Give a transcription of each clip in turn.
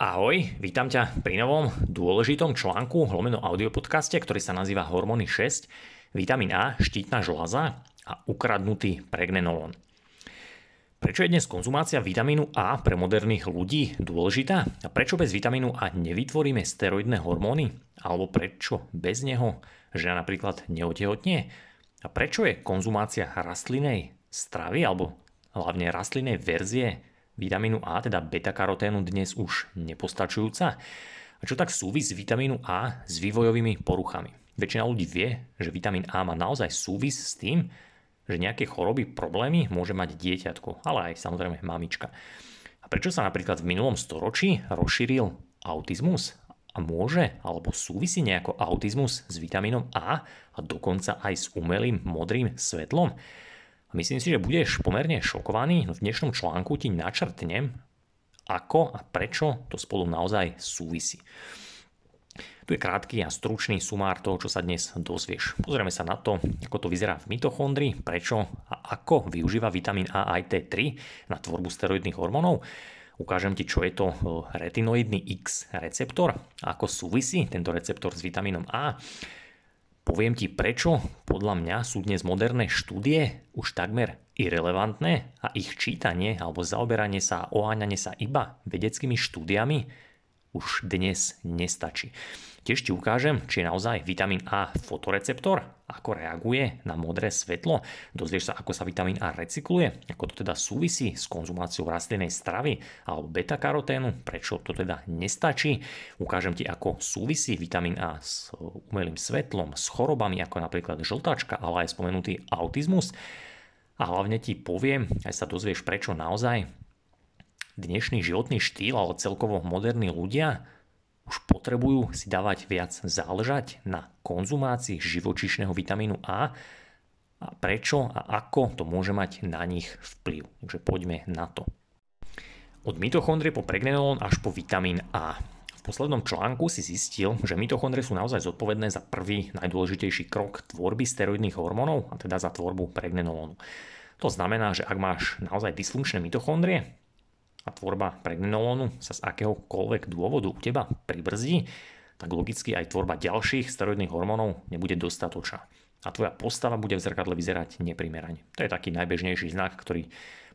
Ahoj, vítam ťa pri novom dôležitom článku lomeno audiopodcaste, ktorý sa nazýva Hormóny 6, vitamín A, štítna žľaza a ukradnutý pregnenolon. Prečo je dnes konzumácia vitamínu A pre moderných ľudí dôležitá? A prečo bez vitamínu A nevytvoríme steroidné hormóny? Alebo prečo bez neho žena napríklad neotehotnie? A prečo je konzumácia rastlinej stravy alebo hlavne rastlinnej verzie vitamínu A, teda beta-karoténu dnes už nepostačujúca? A čo tak súvis vitamínu A s vývojovými poruchami? Väčšina ľudí vie, že vitamín A má naozaj súvis s tým, že nejaké choroby, problémy môže mať dieťatko, ale aj samozrejme mamička. A prečo sa napríklad v minulom storočí rozšíril autizmus? A môže alebo súvisí nejako autizmus s vitamínom A a dokonca aj s umelým modrým svetlom? Myslím si, že budeš pomerne šokovaný. V dnešnom článku ti načrtnem, ako a prečo to spolu naozaj súvisí. Tu je krátky a stručný sumár toho, čo sa dnes dozvieš. Pozrieme sa na to, ako to vyzerá v mitochondrii, prečo a ako využíva vitamín A aj T3 na tvorbu steroidných hormónov. Ukážem ti, čo je to retinoidný X receptor, ako súvisí tento receptor s vitamínom A Poviem ti prečo podľa mňa sú dnes moderné štúdie už takmer irrelevantné a ich čítanie alebo zaoberanie sa a oháňanie sa iba vedeckými štúdiami už dnes nestačí. Tiež ti ukážem, či je naozaj vitamín A fotoreceptor, ako reaguje na modré svetlo. Dozvieš sa, ako sa vitamín A recykluje, ako to teda súvisí s konzumáciou rastlinnej stravy alebo beta-karoténu, prečo to teda nestačí. Ukážem ti, ako súvisí vitamín A s umelým svetlom, s chorobami ako napríklad žltačka, ale aj spomenutý autizmus. A hlavne ti poviem, aj sa dozvieš, prečo naozaj dnešný životný štýl, ale celkovo moderní ľudia už potrebujú si dávať viac záležať na konzumácii živočíšneho vitamínu A a prečo a ako to môže mať na nich vplyv. Takže poďme na to. Od mitochondrie po pregnenolon až po vitamín A. V poslednom článku si zistil, že mitochondrie sú naozaj zodpovedné za prvý najdôležitejší krok tvorby steroidných hormónov, a teda za tvorbu pregnenolonu. To znamená, že ak máš naozaj dysfunkčné mitochondrie, a tvorba pregnenolonu sa z akéhokoľvek dôvodu u teba pribrzdí, tak logicky aj tvorba ďalších steroidných hormónov nebude dostatočná. A tvoja postava bude v zrkadle vyzerať neprimerane. To je taký najbežnejší znak, ktorý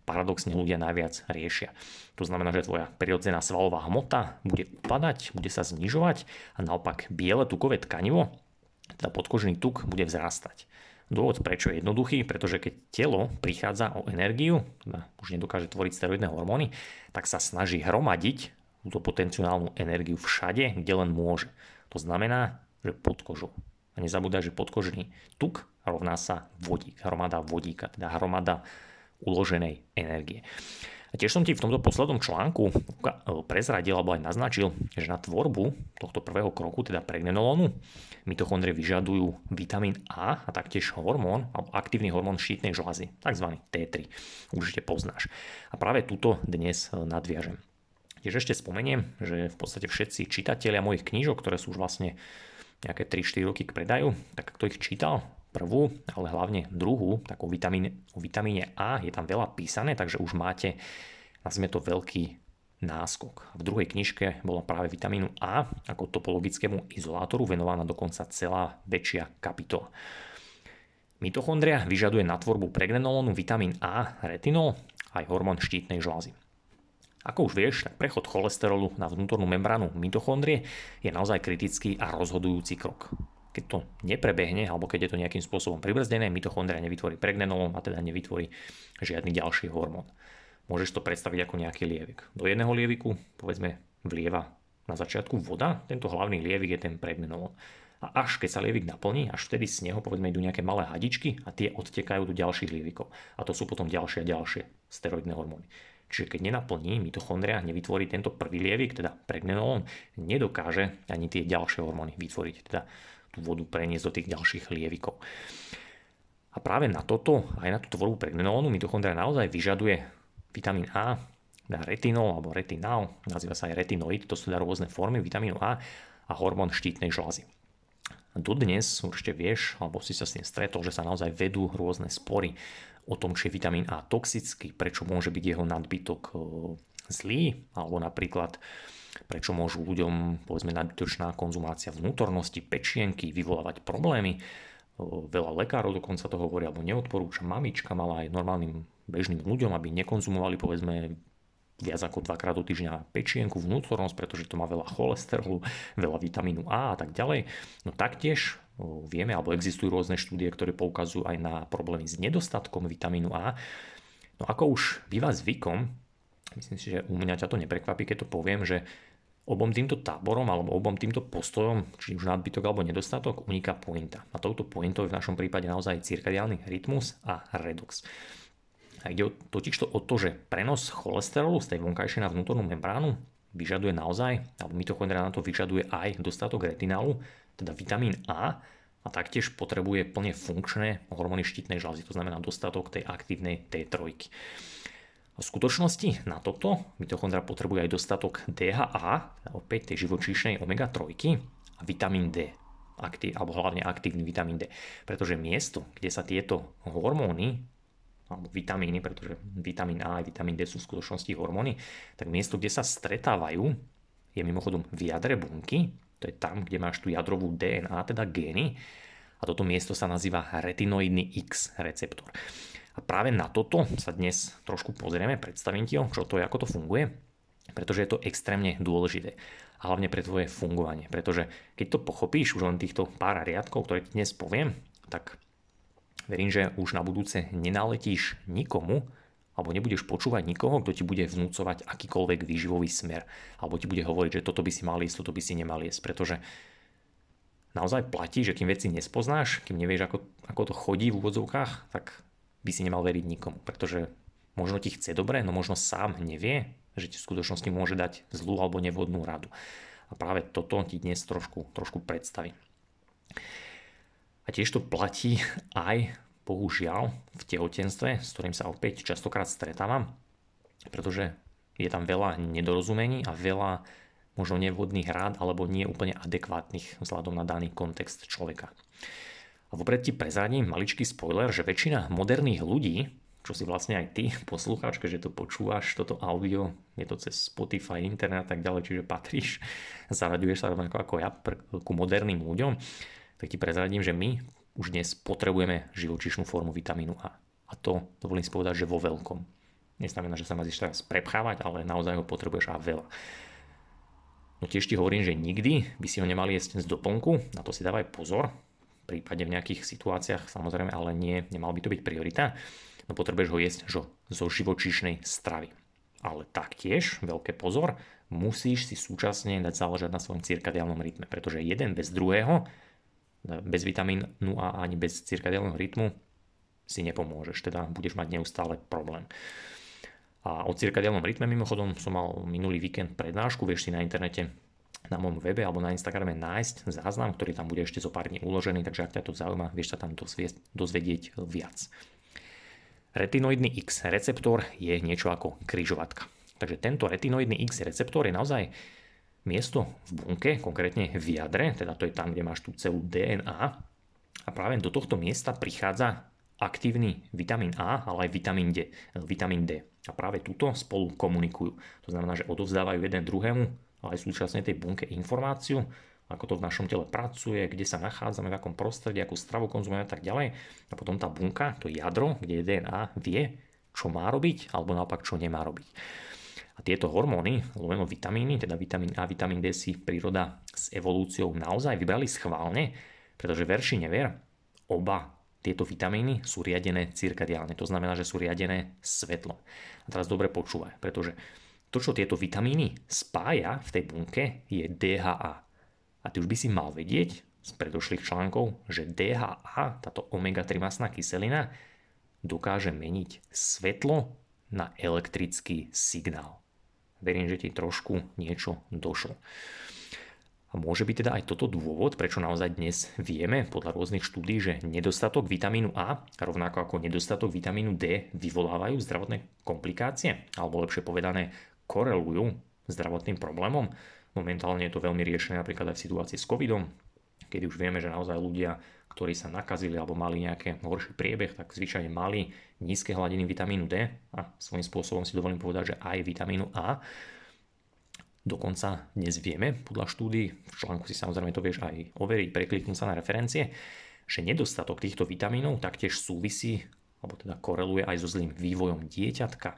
paradoxne ľudia najviac riešia. To znamená, že tvoja prirodzená svalová hmota bude upadať, bude sa znižovať a naopak biele tukové tkanivo, teda podkožný tuk, bude vzrastať. Dôvod prečo je jednoduchý, pretože keď telo prichádza o energiu, teda už nedokáže tvoriť steroidné hormóny, tak sa snaží hromadiť túto potenciálnu energiu všade, kde len môže. To znamená, že pod kožou. A nezabúdaj, že podkožný tuk rovná sa vodík, hromada vodíka, teda hromada uloženej energie. Tiež som ti v tomto poslednom článku prezradil alebo aj naznačil, že na tvorbu tohto prvého kroku, teda pregnenolonu, mitochondrie vyžadujú vitamín A a taktiež hormón, aktívny hormón štítnej žľazy, tzv. T3. Určite poznáš. A práve túto dnes e, nadviažem. Tiež ešte spomeniem, že v podstate všetci čitatelia mojich knížok, ktoré sú už vlastne nejaké 3-4 roky k predaju, tak kto ich čítal, prvú, ale hlavne druhú, tak o vitamíne, o vitamíne A je tam veľa písané, takže už máte, nazvime to veľký náskok. V druhej knižke bola práve vitamínu A ako topologickému izolátoru venovaná dokonca celá väčšia kapitola. Mitochondria vyžaduje na tvorbu pregnenolonu vitamín A, retinol aj hormón štítnej žlázy. Ako už vieš, tak prechod cholesterolu na vnútornú membránu mitochondrie je naozaj kritický a rozhodujúci krok. Keď to neprebehne, alebo keď je to nejakým spôsobom pribrzdené, mitochondria nevytvorí pregnenolon a teda nevytvorí žiadny ďalší hormón. Môžeš to predstaviť ako nejaký lievik. Do jedného lieviku, povedzme, vlieva na začiatku voda, tento hlavný lievik je ten pregnenolon. A až keď sa lievik naplní, až vtedy z neho povedzme idú nejaké malé hadičky a tie odtekajú do ďalších lievikov. A to sú potom ďalšie a ďalšie steroidné hormóny. Čiže keď nenaplní mitochondria, nevytvorí tento prvý lievik, teda pregnenolon, nedokáže ani tie ďalšie hormóny vytvoriť, teda tú vodu preniesť do tých ďalších lievikov. A práve na toto, aj na tú tvorbu pregnenolonu, mitochondria naozaj vyžaduje vitamín A, dá retinol alebo retinál, nazýva sa aj retinoid, to sú teda rôzne formy vitamínu A a hormón štítnej žľazy. Dodnes určite vieš, alebo si sa s tým stretol, že sa naozaj vedú rôzne spory o tom, či je vitamín A toxický, prečo môže byť jeho nadbytok e, zlý, alebo napríklad prečo môžu ľuďom povedzme nadbytočná konzumácia vnútornosti, pečienky vyvolávať problémy. Veľa lekárov dokonca to hovorí, alebo neodporúča. Mamička mala aj normálnym bežným ľuďom, aby nekonzumovali povedzme viac ako dvakrát do týždňa pečienku, vnútornosť, pretože to má veľa cholesterolu, veľa vitamínu A a tak ďalej. No taktiež vieme, alebo existujú rôzne štúdie, ktoré poukazujú aj na problémy s nedostatkom vitamínu A. No ako už býva zvykom, myslím si, že u mňa ťa to neprekvapí, keď to poviem, že obom týmto táborom alebo obom týmto postojom, či už nadbytok alebo nedostatok, uniká pointa. A touto pointou je v našom prípade naozaj cirkadiálny rytmus a redox. A ide totiž to o to, že prenos cholesterolu z tej vonkajšej na vnútornú membránu vyžaduje naozaj, alebo mitochondria na to vyžaduje aj dostatok retinálu, teda vitamín A, a taktiež potrebuje plne funkčné hormóny štítnej žľazy, to znamená dostatok tej aktívnej T3. V skutočnosti na toto mitochondria potrebuje aj dostatok DHA, opäť tej živočíšnej omega-3 a vitamín D, aktív, alebo hlavne aktívny vitamín D. Pretože miesto, kde sa tieto hormóny alebo vitamíny, pretože vitamín A a vitamín D sú v skutočnosti hormóny, tak miesto, kde sa stretávajú, je mimochodom v jadre bunky, to je tam, kde máš tú jadrovú DNA, teda gény, a toto miesto sa nazýva retinoidný X receptor. A práve na toto sa dnes trošku pozrieme, predstavím ti ho, čo to je, ako to funguje, pretože je to extrémne dôležité. A hlavne pre tvoje fungovanie. Pretože keď to pochopíš už len týchto pár riadkov, ktoré ti dnes poviem, tak verím, že už na budúce nenaletíš nikomu, alebo nebudeš počúvať nikoho, kto ti bude vnúcovať akýkoľvek výživový smer. Alebo ti bude hovoriť, že toto by si mal jesť, toto by si nemal jesť. Pretože naozaj platí, že kým veci nespoznáš, kým nevieš, ako, ako to chodí v úvodzovkách, tak by si nemal veriť nikomu, pretože možno ti chce dobre, no možno sám nevie, že ti v skutočnosti môže dať zlú alebo nevhodnú radu. A práve toto ti dnes trošku, trošku predstaví. A tiež to platí aj, bohužiaľ, v tehotenstve, s ktorým sa opäť častokrát stretávam, pretože je tam veľa nedorozumení a veľa možno nevhodných rád alebo nie úplne adekvátnych vzhľadom na daný kontext človeka. A vopred ti prezradím maličký spoiler, že väčšina moderných ľudí, čo si vlastne aj ty, poslucháč, že to počúvaš, toto audio, je to cez Spotify, internet a tak ďalej, čiže patríš, zaraďuješ sa rovnako ako ja ku moderným ľuďom, tak ti prezradím, že my už dnes potrebujeme živočišnú formu vitamínu A. A to dovolím si povedať, že vo veľkom. Neznamená, že sa máš teraz prepchávať, ale naozaj ho potrebuješ a veľa. No tiež ti hovorím, že nikdy by si ho nemali jesť z doplnku, na to si dávaj pozor, prípade v nejakých situáciách, samozrejme, ale nie, nemal by to byť priorita, no potrebuješ ho jesť zo, zo živočíšnej stravy. Ale taktiež, veľké pozor, musíš si súčasne dať záležať na svojom cirkadiálnom rytme, pretože jeden bez druhého, bez vitamínu A ani bez cirkadiálneho rytmu si nepomôžeš, teda budeš mať neustále problém. A o cirkadiálnom rytme mimochodom som mal minulý víkend prednášku, vieš si na internete na môjom webe alebo na Instagrame nájsť záznam, ktorý tam bude ešte zo pár dní uložený, takže ak ťa to zaujíma, vieš sa tam dozvedieť viac. Retinoidný X receptor je niečo ako kryžovatka. Takže tento retinoidný X receptor je naozaj miesto v bunke, konkrétne v jadre, teda to je tam, kde máš tú celú DNA. A práve do tohto miesta prichádza aktívny vitamín A, ale aj vitamín D. Vitamín D. A práve túto spolu komunikujú. To znamená, že odovzdávajú jeden druhému ale aj súčasne tej bunke informáciu, ako to v našom tele pracuje, kde sa nachádzame, v akom prostredí, akú stravu konzumujeme a tak ďalej. A potom tá bunka, to jadro, kde je DNA, vie, čo má robiť, alebo naopak, čo nemá robiť. A tieto hormóny, lomeno vitamíny, teda vitamín A, vitamín D si príroda s evolúciou naozaj vybrali schválne, pretože verši never, oba tieto vitamíny sú riadené cirkadiálne, to znamená, že sú riadené svetlom. A teraz dobre počúvaj, pretože to, čo tieto vitamíny spája v tej bunke, je DHA. A ty už by si mal vedieť z predošlých článkov, že DHA, táto omega-3 masná kyselina, dokáže meniť svetlo na elektrický signál. Verím, že ti trošku niečo došlo. A môže byť teda aj toto dôvod, prečo naozaj dnes vieme podľa rôznych štúdí, že nedostatok vitamínu A, rovnako ako nedostatok vitamínu D, vyvolávajú zdravotné komplikácie, alebo lepšie povedané korelujú zdravotným problémom. Momentálne je to veľmi riešené napríklad aj v situácii s covidom, kedy už vieme, že naozaj ľudia, ktorí sa nakazili alebo mali nejaké horší priebeh, tak zvyčajne mali nízke hladiny vitamínu D a svojím spôsobom si dovolím povedať, že aj vitamínu A. Dokonca dnes vieme, podľa štúdy, v článku si samozrejme to vieš aj overiť, prekliknúť sa na referencie, že nedostatok týchto vitamínov taktiež súvisí, alebo teda koreluje aj so zlým vývojom dieťatka.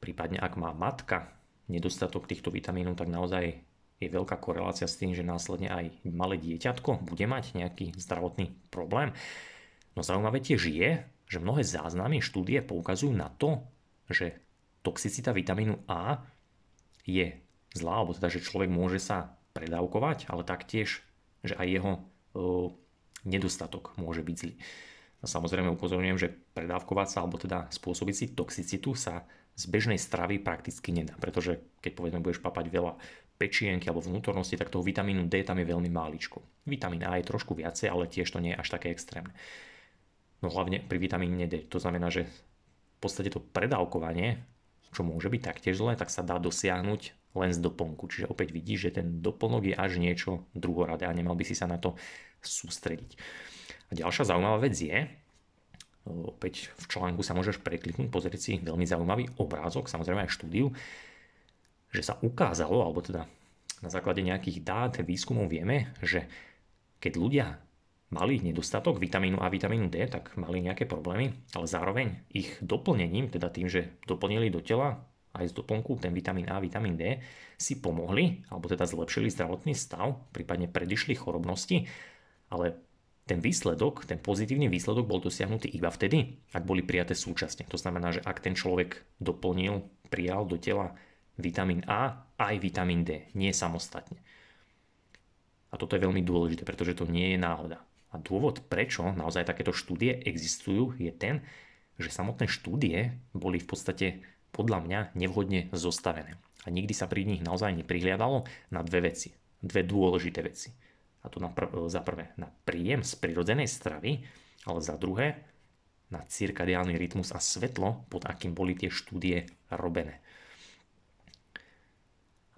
Prípadne ak má matka nedostatok týchto vitamínov, tak naozaj je veľká korelácia s tým, že následne aj malé dieťatko bude mať nejaký zdravotný problém. No zaujímavé tiež je, že mnohé záznamy štúdie poukazujú na to, že toxicita vitamínu A je zlá, alebo teda, že človek môže sa predávkovať, ale taktiež, že aj jeho e, nedostatok môže byť zlý. A samozrejme upozorňujem, že predávkovať sa alebo teda spôsobiť si toxicitu sa z bežnej stravy prakticky nedá, pretože keď povedzme budeš papať veľa pečienky alebo vnútornosti, tak toho vitamínu D tam je veľmi máličko. Vitamín A je trošku viacej, ale tiež to nie je až také extrémne. No hlavne pri vitamíne D. To znamená, že v podstate to predávkovanie, čo môže byť taktiež zlé, tak sa dá dosiahnuť len z doplnku. Čiže opäť vidíš, že ten doplnok je až niečo druhoradé a nemal by si sa na to sústrediť. A ďalšia zaujímavá vec je, opäť v článku sa môžeš prekliknúť, pozrieť si veľmi zaujímavý obrázok, samozrejme aj štúdiu, že sa ukázalo, alebo teda na základe nejakých dát, výskumov vieme, že keď ľudia mali nedostatok vitamínu A, vitamínu D, tak mali nejaké problémy, ale zároveň ich doplnením, teda tým, že doplnili do tela aj z doplnku ten vitamín A, vitamín D, si pomohli, alebo teda zlepšili zdravotný stav, prípadne predišli chorobnosti, ale ten výsledok, ten pozitívny výsledok bol dosiahnutý iba vtedy, ak boli prijaté súčasne. To znamená, že ak ten človek doplnil, prijal do tela vitamín A aj vitamín D, nie samostatne. A toto je veľmi dôležité, pretože to nie je náhoda. A dôvod, prečo naozaj takéto štúdie existujú, je ten, že samotné štúdie boli v podstate podľa mňa nevhodne zostavené. A nikdy sa pri nich naozaj neprihliadalo na dve veci. Dve dôležité veci. A to na pr- za prvé na príjem z prirodzenej stravy, ale za druhé na cirkadiálny rytmus a svetlo, pod akým boli tie štúdie robené.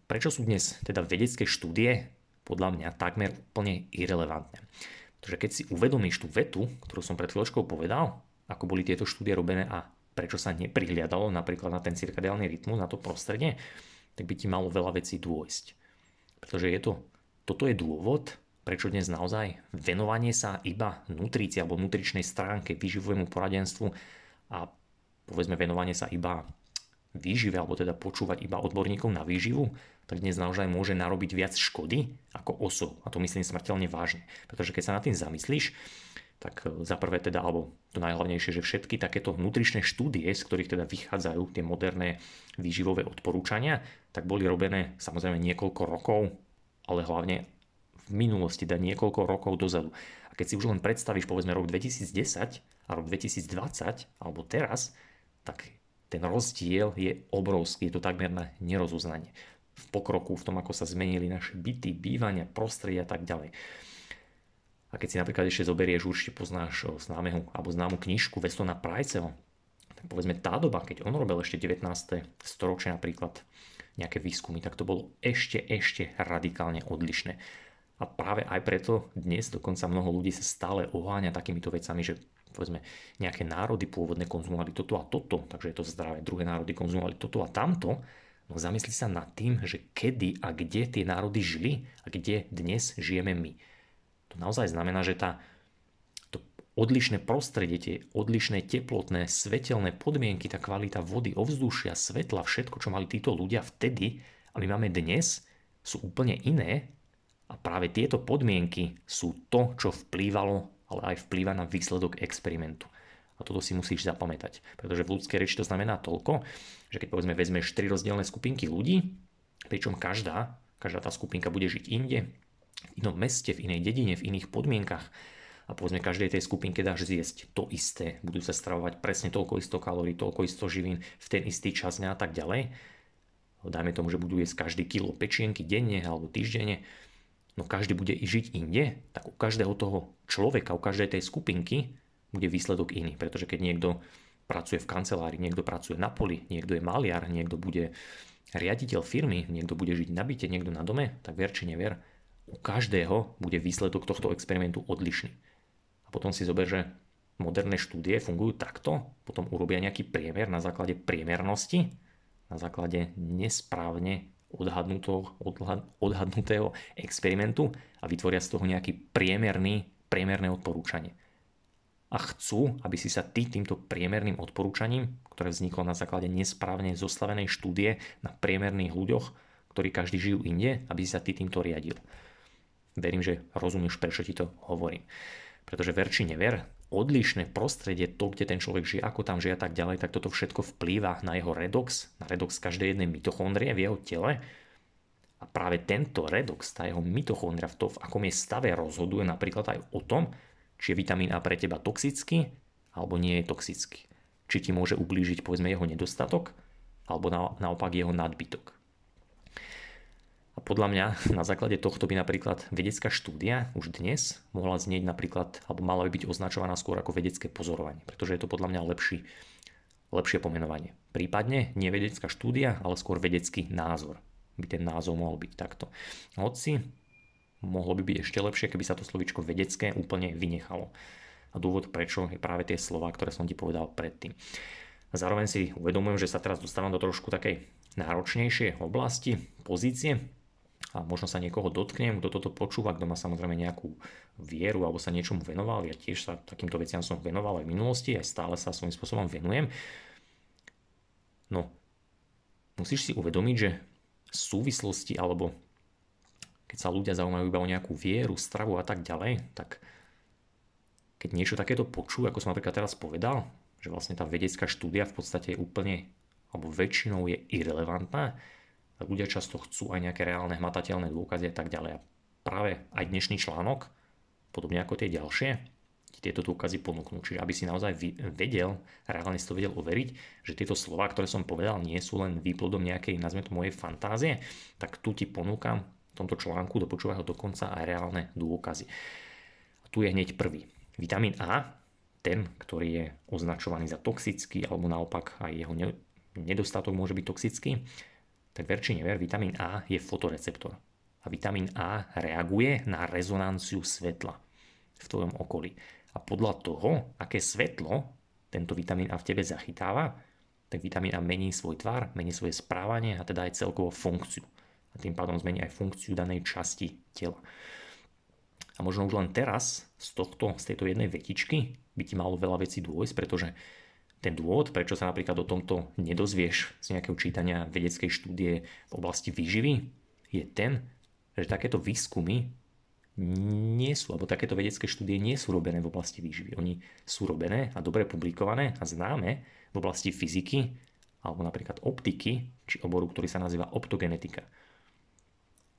Prečo sú dnes teda vedecké štúdie podľa mňa takmer úplne irrelevantné? Pretože keď si uvedomíš tú vetu, ktorú som pred chvíľočkou povedal, ako boli tieto štúdie robené a prečo sa neprihliadalo napríklad na ten cirkadiálny rytmus, na to prostredie, tak by ti malo veľa vecí dôjsť. Pretože je to, toto je dôvod, prečo dnes naozaj venovanie sa iba nutrícii alebo nutričnej stránke, výživovému poradenstvu a povedzme venovanie sa iba výžive alebo teda počúvať iba odborníkov na výživu, tak dnes naozaj môže narobiť viac škody ako osov. A to myslím smrteľne vážne. Pretože keď sa nad tým zamyslíš, tak e, za prvé teda, alebo to najhlavnejšie, že všetky takéto nutričné štúdie, z ktorých teda vychádzajú tie moderné výživové odporúčania, tak boli robené samozrejme niekoľko rokov, ale hlavne v minulosti, teda niekoľko rokov dozadu. A keď si už len predstavíš povedzme rok 2010 a rok 2020, alebo teraz, tak ten rozdiel je obrovský, je to takmer na nerozoznanie v pokroku, v tom, ako sa zmenili naše byty, bývania, prostredia a tak ďalej. A keď si napríklad ešte zoberieš, určite poznáš známeho, alebo známu knižku Vestona Priceho, tak povedzme tá doba, keď on robil ešte 19. storočie napríklad nejaké výskumy, tak to bolo ešte, ešte radikálne odlišné. A práve aj preto dnes dokonca mnoho ľudí sa stále oháňa takýmito vecami, že povedzme nejaké národy pôvodne konzumovali toto a toto, takže je to zdravé, druhé národy konzumovali toto a tamto, no zamysli sa nad tým, že kedy a kde tie národy žili a kde dnes žijeme my. To naozaj znamená, že tá to odlišné prostredie, tie odlišné teplotné, svetelné podmienky, tá kvalita vody, ovzdušia, svetla, všetko, čo mali títo ľudia vtedy a my máme dnes, sú úplne iné a práve tieto podmienky sú to, čo vplývalo, ale aj vplýva na výsledok experimentu. A toto si musíš zapamätať. Pretože v ľudskej reči to znamená toľko, že keď povedzme vezmeš tri rozdielne skupinky ľudí, pričom každá, každá tá skupinka bude žiť inde, v inom meste, v inej dedine, v iných podmienkach a povedzme každej tej skupinke dáš zjesť to isté, budú sa stravovať presne toľko isto kalórií, toľko isto živín v ten istý čas a tak ďalej. Dajme tomu, že budú jesť každý kilo pečienky denne alebo týždenne, no každý bude i žiť inde, tak u každého toho človeka, u každej tej skupinky bude výsledok iný. Pretože keď niekto pracuje v kancelárii, niekto pracuje na poli, niekto je maliar, niekto bude riaditeľ firmy, niekto bude žiť na byte, niekto na dome, tak ver či never, u každého bude výsledok tohto experimentu odlišný. A potom si zober, že moderné štúdie fungujú takto, potom urobia nejaký priemer na základe priemernosti, na základe nesprávne odhadnutého experimentu a vytvoria z toho nejaký priemerný, priemerné odporúčanie. A chcú, aby si sa ty týmto priemerným odporúčaním, ktoré vzniklo na základe nesprávne zostavenej štúdie na priemerných ľuďoch, ktorí každý žijú inde, aby si sa ty týmto riadil. Verím, že rozumieš, prečo ti to hovorím. Pretože ver či never, odlišné prostredie, to, kde ten človek žije, ako tam žije a tak ďalej, tak toto všetko vplýva na jeho redox, na redox každej jednej mitochondrie v jeho tele. A práve tento redox, tá jeho mitochondria v to, v akom je stave, rozhoduje napríklad aj o tom, či je vitamín A pre teba toxický, alebo nie je toxický. Či ti môže ublížiť povedzme jeho nedostatok, alebo na, naopak jeho nadbytok. A podľa mňa na základe tohto by napríklad vedecká štúdia už dnes mohla znieť napríklad, alebo mala by byť označovaná skôr ako vedecké pozorovanie, pretože je to podľa mňa lepší, lepšie pomenovanie. Prípadne nie vedecká štúdia, ale skôr vedecký názor. By ten názov mohol byť takto. Hoci mohlo by byť ešte lepšie, keby sa to slovičko vedecké úplne vynechalo. A dôvod prečo je práve tie slova, ktoré som ti povedal predtým. Zároveň si uvedomujem, že sa teraz dostávam do trošku takej náročnejšej oblasti, pozície, a možno sa niekoho dotknem, kto toto počúva, kto má samozrejme nejakú vieru alebo sa niečomu venoval. Ja tiež sa takýmto veciam som venoval aj v minulosti, aj stále sa svojím spôsobom venujem. No, musíš si uvedomiť, že súvislosti alebo keď sa ľudia zaujímajú iba o nejakú vieru, stravu a tak ďalej, tak keď niečo takéto počú, ako som napríklad teraz povedal, že vlastne tá vedecká štúdia v podstate je úplne, alebo väčšinou je irrelevantná, ľudia často chcú aj nejaké reálne hmatateľné dôkazy a tak ďalej. A práve aj dnešný článok, podobne ako tie ďalšie, ti tieto dôkazy ponúknú. Čiže aby si naozaj vedel, reálne si to vedel overiť, že tieto slova, ktoré som povedal, nie sú len výplodom nejakej, nazme to mojej fantázie, tak tu ti ponúkam v tomto článku, dopočúvaj ho dokonca aj reálne dôkazy. A tu je hneď prvý. Vitamín A, ten, ktorý je označovaný za toxický, alebo naopak aj jeho nedostatok môže byť toxický, tak ver či never, vitamín A je fotoreceptor. A vitamín A reaguje na rezonanciu svetla v tvojom okolí. A podľa toho, aké svetlo tento vitamín A v tebe zachytáva, tak vitamín A mení svoj tvar, mení svoje správanie a teda aj celkovú funkciu. A tým pádom zmení aj funkciu danej časti tela. A možno už len teraz z, tohto, z tejto jednej vetičky by ti malo veľa vecí dôjsť, pretože ten dôvod, prečo sa napríklad o tomto nedozvieš z nejakého čítania vedeckej štúdie v oblasti výživy, je ten, že takéto výskumy nie sú, alebo takéto vedecké štúdie nie sú robené v oblasti výživy. Oni sú robené a dobre publikované a známe v oblasti fyziky alebo napríklad optiky, či oboru, ktorý sa nazýva optogenetika.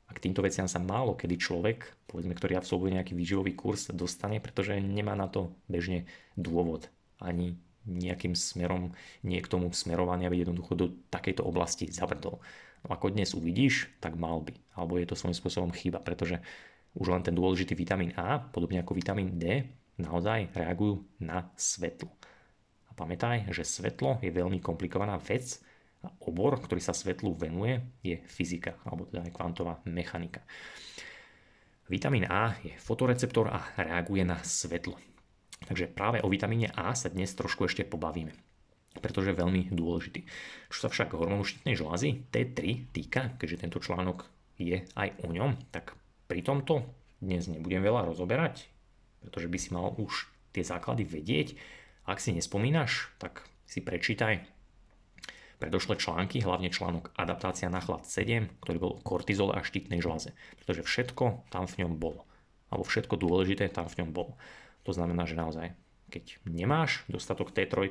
A k týmto veciam sa málo kedy človek, povedzme, ktorý absolvuje nejaký výživový kurz, dostane, pretože nemá na to bežne dôvod ani nejakým smerom, nie k tomu smerovania, aby jednoducho do takejto oblasti zabrdol. No ako dnes uvidíš, tak mal by. Alebo je to svojím spôsobom chyba, pretože už len ten dôležitý vitamín A, podobne ako vitamín D, naozaj reagujú na svetlo. A pamätaj, že svetlo je veľmi komplikovaná vec a obor, ktorý sa svetlu venuje, je fyzika, alebo teda aj kvantová mechanika. Vitamín A je fotoreceptor a reaguje na svetlo. Takže práve o vitamíne A sa dnes trošku ešte pobavíme pretože je veľmi dôležitý. Čo sa však hormónu štítnej žlázy T3 týka, keďže tento článok je aj o ňom, tak pri tomto dnes nebudem veľa rozoberať, pretože by si mal už tie základy vedieť. Ak si nespomínaš, tak si prečítaj predošlé články, hlavne článok Adaptácia na chlad 7, ktorý bol kortizol a štítnej žláze, pretože všetko tam v ňom bolo. Alebo všetko dôležité tam v ňom bolo. To znamená, že naozaj, keď nemáš dostatok T3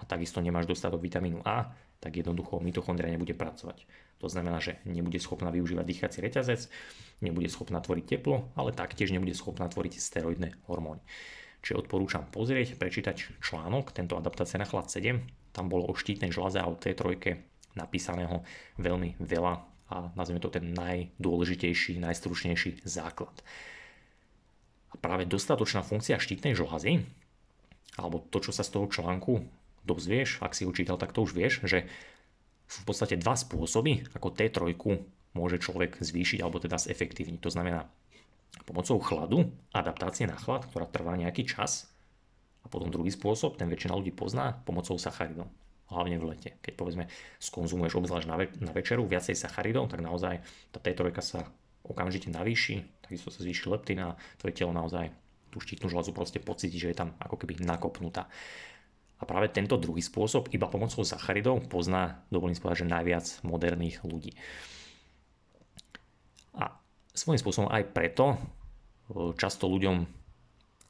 a takisto nemáš dostatok vitamínu A, tak jednoducho mitochondria nebude pracovať. To znamená, že nebude schopná využívať dýchací reťazec, nebude schopná tvoriť teplo, ale taktiež nebude schopná tvoriť steroidné hormóny. Čiže odporúčam pozrieť, prečítať článok, tento adaptácia na chlad 7, tam bolo o štítnej žľaze a o T3 napísaného veľmi veľa a nazveme to ten najdôležitejší, najstručnejší základ. A práve dostatočná funkcia štítnej žlázy, alebo to, čo sa z toho článku dozvieš, ak si ho čítal, tak to už vieš, že sú v podstate dva spôsoby, ako T3 môže človek zvýšiť alebo teda zefektívniť. To znamená pomocou chladu, adaptácie na chlad, ktorá trvá nejaký čas. A potom druhý spôsob, ten väčšina ľudí pozná, pomocou sacharidov hlavne v lete. Keď povedzme skonzumuješ obzvlášť na, ve- na večeru viacej sacharidov, tak naozaj tá T3 sa okamžite navýši, takisto sa zvýši leptina tvoje telo naozaj tú štítnu žľazu proste pocíti, že je tam ako keby nakopnutá. A práve tento druhý spôsob, iba pomocou sacharidov, pozná, dovolím povedať, že najviac moderných ľudí. A svojím spôsobom aj preto e, často ľuďom,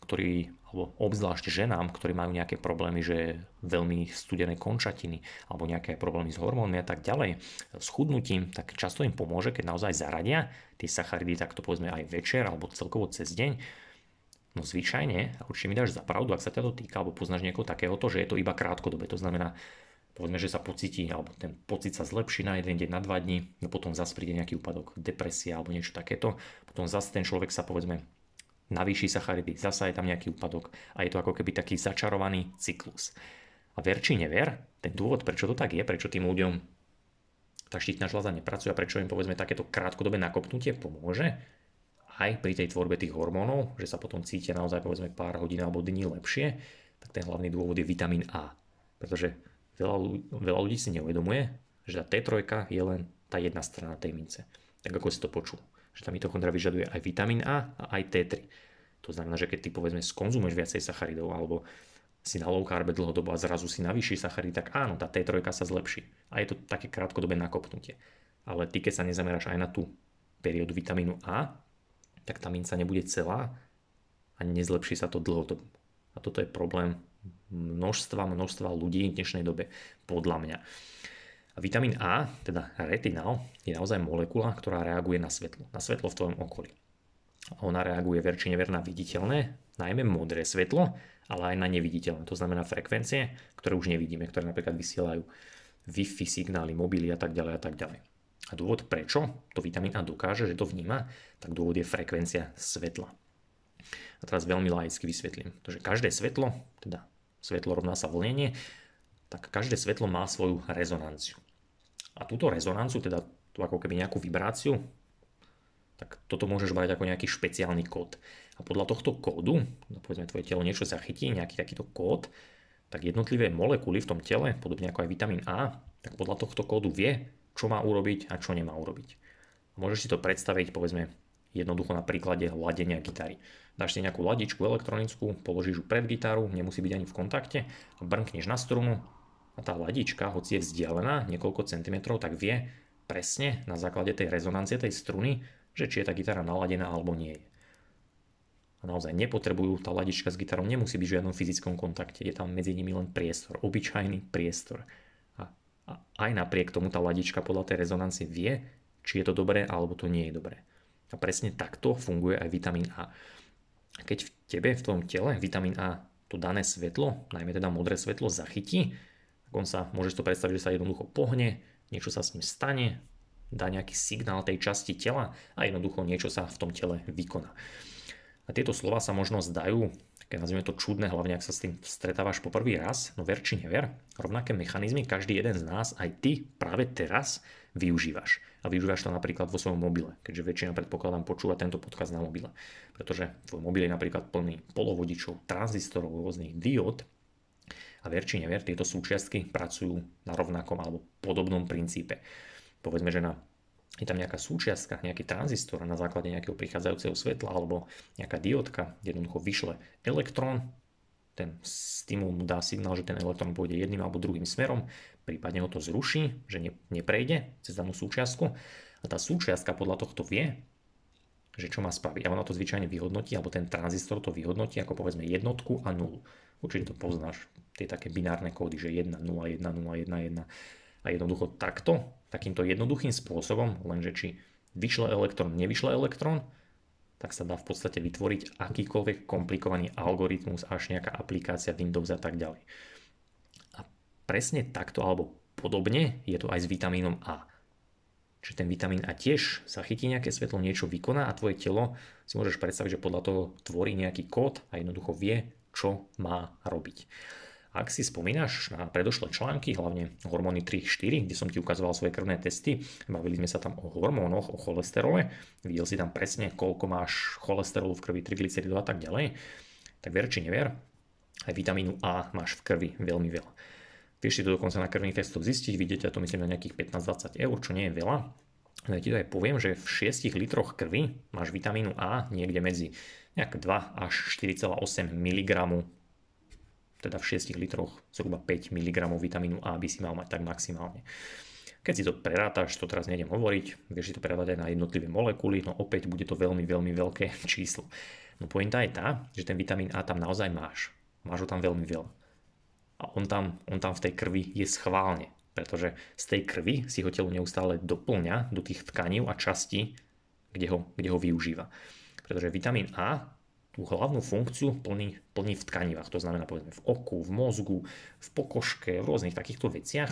ktorí, alebo obzvlášť ženám, ktorí majú nejaké problémy, že veľmi studené končatiny, alebo nejaké problémy s hormónmi a tak ďalej, s chudnutím, tak často im pomôže, keď naozaj zaradia tie sacharidy takto povedzme aj večer alebo celkovo cez deň, No zvyčajne, a určite mi dáš za pravdu, ak sa ťa to týka, alebo poznáš niekoho takéhoto, že je to iba krátkodobé. To znamená, povedzme, že sa pocíti, alebo ten pocit sa zlepší na jeden deň, na dva dní, no potom zase príde nejaký úpadok, depresia alebo niečo takéto. Potom zase ten človek sa povedzme navýši sacharidy, zase je tam nejaký úpadok a je to ako keby taký začarovaný cyklus. A ver či never, ten dôvod, prečo to tak je, prečo tým ľuďom tá štítna žľaza nepracuje a prečo im povedzme takéto krátkodobé nakopnutie pomôže, aj pri tej tvorbe tých hormónov, že sa potom cítia naozaj povedzme pár hodín alebo dní lepšie, tak ten hlavný dôvod je vitamín A. Pretože veľa, veľa ľudí si neuvedomuje, že tá T3 je len tá jedna strana tej mince. Tak ako si to počul. Že tá mitochondria vyžaduje aj vitamín A a aj T3. To znamená, že keď ty povedzme skonzumuješ viacej sacharidov alebo si na low carbe dlhodobo a zrazu si navýši sacharidy, tak áno, tá T3 sa zlepší. A je to také krátkodobé nakopnutie. Ale ty, keď sa nezameráš aj na tú periódu vitamínu A, tak tá minca nebude celá a nezlepší sa to dlhodobo. A toto je problém množstva, množstva ľudí v dnešnej dobe, podľa mňa. Vitamín A, teda retinál, je naozaj molekula, ktorá reaguje na svetlo. Na svetlo v tvojom okolí. Ona reaguje ver či never na viditeľné, najmä modré svetlo, ale aj na neviditeľné. To znamená frekvencie, ktoré už nevidíme, ktoré napríklad vysielajú Wi-Fi signály, mobily a tak ďalej a tak ďalej. A dôvod prečo to vitamín A dokáže, že to vníma, tak dôvod je frekvencia svetla. A teraz veľmi laicky vysvetlím. To, že každé svetlo, teda svetlo rovná sa vlnenie, tak každé svetlo má svoju rezonanciu. A túto rezonanciu, teda tú ako keby nejakú vibráciu, tak toto môžeš brať ako nejaký špeciálny kód. A podľa tohto kódu, no povedzme tvoje telo niečo zachytí, nejaký takýto kód, tak jednotlivé molekuly v tom tele, podobne ako aj vitamín A, tak podľa tohto kódu vie, čo má urobiť a čo nemá urobiť. Môžeš si to predstaviť, povedzme, jednoducho na príklade ladenia gitary. Dáš si nejakú ladičku elektronickú, položíš ju pred gitaru, nemusí byť ani v kontakte, a brnkneš na strunu a tá ladička, hoci je vzdialená niekoľko centimetrov, tak vie presne na základe tej rezonancie tej struny, že či je tá gitara naladená alebo nie je. A naozaj nepotrebujú, tá ladička s gitarou nemusí byť v žiadnom fyzickom kontakte, je tam medzi nimi len priestor, obyčajný priestor. A aj napriek tomu tá ladička podľa tej rezonancie vie, či je to dobré alebo to nie je dobré. A presne takto funguje aj vitamín A. A keď v tebe, v tvojom tele, vitamín A to dané svetlo, najmä teda modré svetlo, zachytí, tak on sa, môžeš to predstaviť, že sa jednoducho pohne, niečo sa s ním stane, dá nejaký signál tej časti tela a jednoducho niečo sa v tom tele vykoná. A tieto slova sa možno zdajú také nazvime to čudné, hlavne ak sa s tým stretávaš po prvý raz, no ver či never, rovnaké mechanizmy každý jeden z nás, aj ty práve teraz využívaš. A využívaš to napríklad vo svojom mobile, keďže väčšina predpokladám počúva tento podkaz na mobile. Pretože tvoj mobil je napríklad plný polovodičov, tranzistorov, rôznych diód a ver či never, tieto súčiastky pracujú na rovnakom alebo podobnom princípe. Povedzme, že na je tam nejaká súčiastka, nejaký tranzistor na základe nejakého prichádzajúceho svetla alebo nejaká diodka, jednoducho vyšle elektrón, ten stimul mu dá signál, že ten elektrón pôjde jedným alebo druhým smerom, prípadne ho to zruší, že ne, neprejde cez danú súčiastku a tá súčiastka podľa tohto vie, že čo má spraviť. A ona to zvyčajne vyhodnotí, alebo ten tranzistor to vyhodnotí ako povedzme jednotku a nulu. Určite to poznáš, tie také binárne kódy, že 1, 0, 1, 0, 1, 1. A jednoducho takto, takýmto jednoduchým spôsobom, lenže či vyšle elektrón, nevyšle elektrón, tak sa dá v podstate vytvoriť akýkoľvek komplikovaný algoritmus až nejaká aplikácia Windows a tak ďalej. A presne takto alebo podobne je to aj s vitamínom A. Čiže ten vitamín A tiež zachytí nejaké svetlo, niečo vykoná a tvoje telo si môžeš predstaviť, že podľa toho tvorí nejaký kód a jednoducho vie, čo má robiť. Ak si spomínaš na predošlé články, hlavne hormóny 3-4, kde som ti ukazoval svoje krvné testy, bavili sme sa tam o hormónoch, o cholesterole, videl si tam presne, koľko máš cholesterolu v krvi, triglyceridov a tak ďalej, tak ver či never, aj vitamínu A máš v krvi veľmi veľa. Vieš si to dokonca na krvných testoch zistiť, vidíte to myslím na nejakých 15-20 eur, čo nie je veľa. Ja ti to aj poviem, že v 6 litroch krvi máš vitamínu A niekde medzi nejak 2 až 4,8 mg teda v 6 litroch zhruba 5 mg vitamínu A by si mal mať tak maximálne. Keď si to prerátaš, to teraz nejdem hovoriť, vieš si to prerátať aj na jednotlivé molekuly, no opäť bude to veľmi, veľmi veľké číslo. No pointa je tá, že ten vitamín A tam naozaj máš. Máš ho tam veľmi veľa. A on tam, on tam v tej krvi je schválne, pretože z tej krvi si ho telo neustále doplňa do tých tkaní a častí, kde ho, kde ho využíva. Pretože vitamín A tú hlavnú funkciu plní, plní v tkanivách. To znamená povedzme v oku, v mozgu, v pokožke, v rôznych takýchto veciach.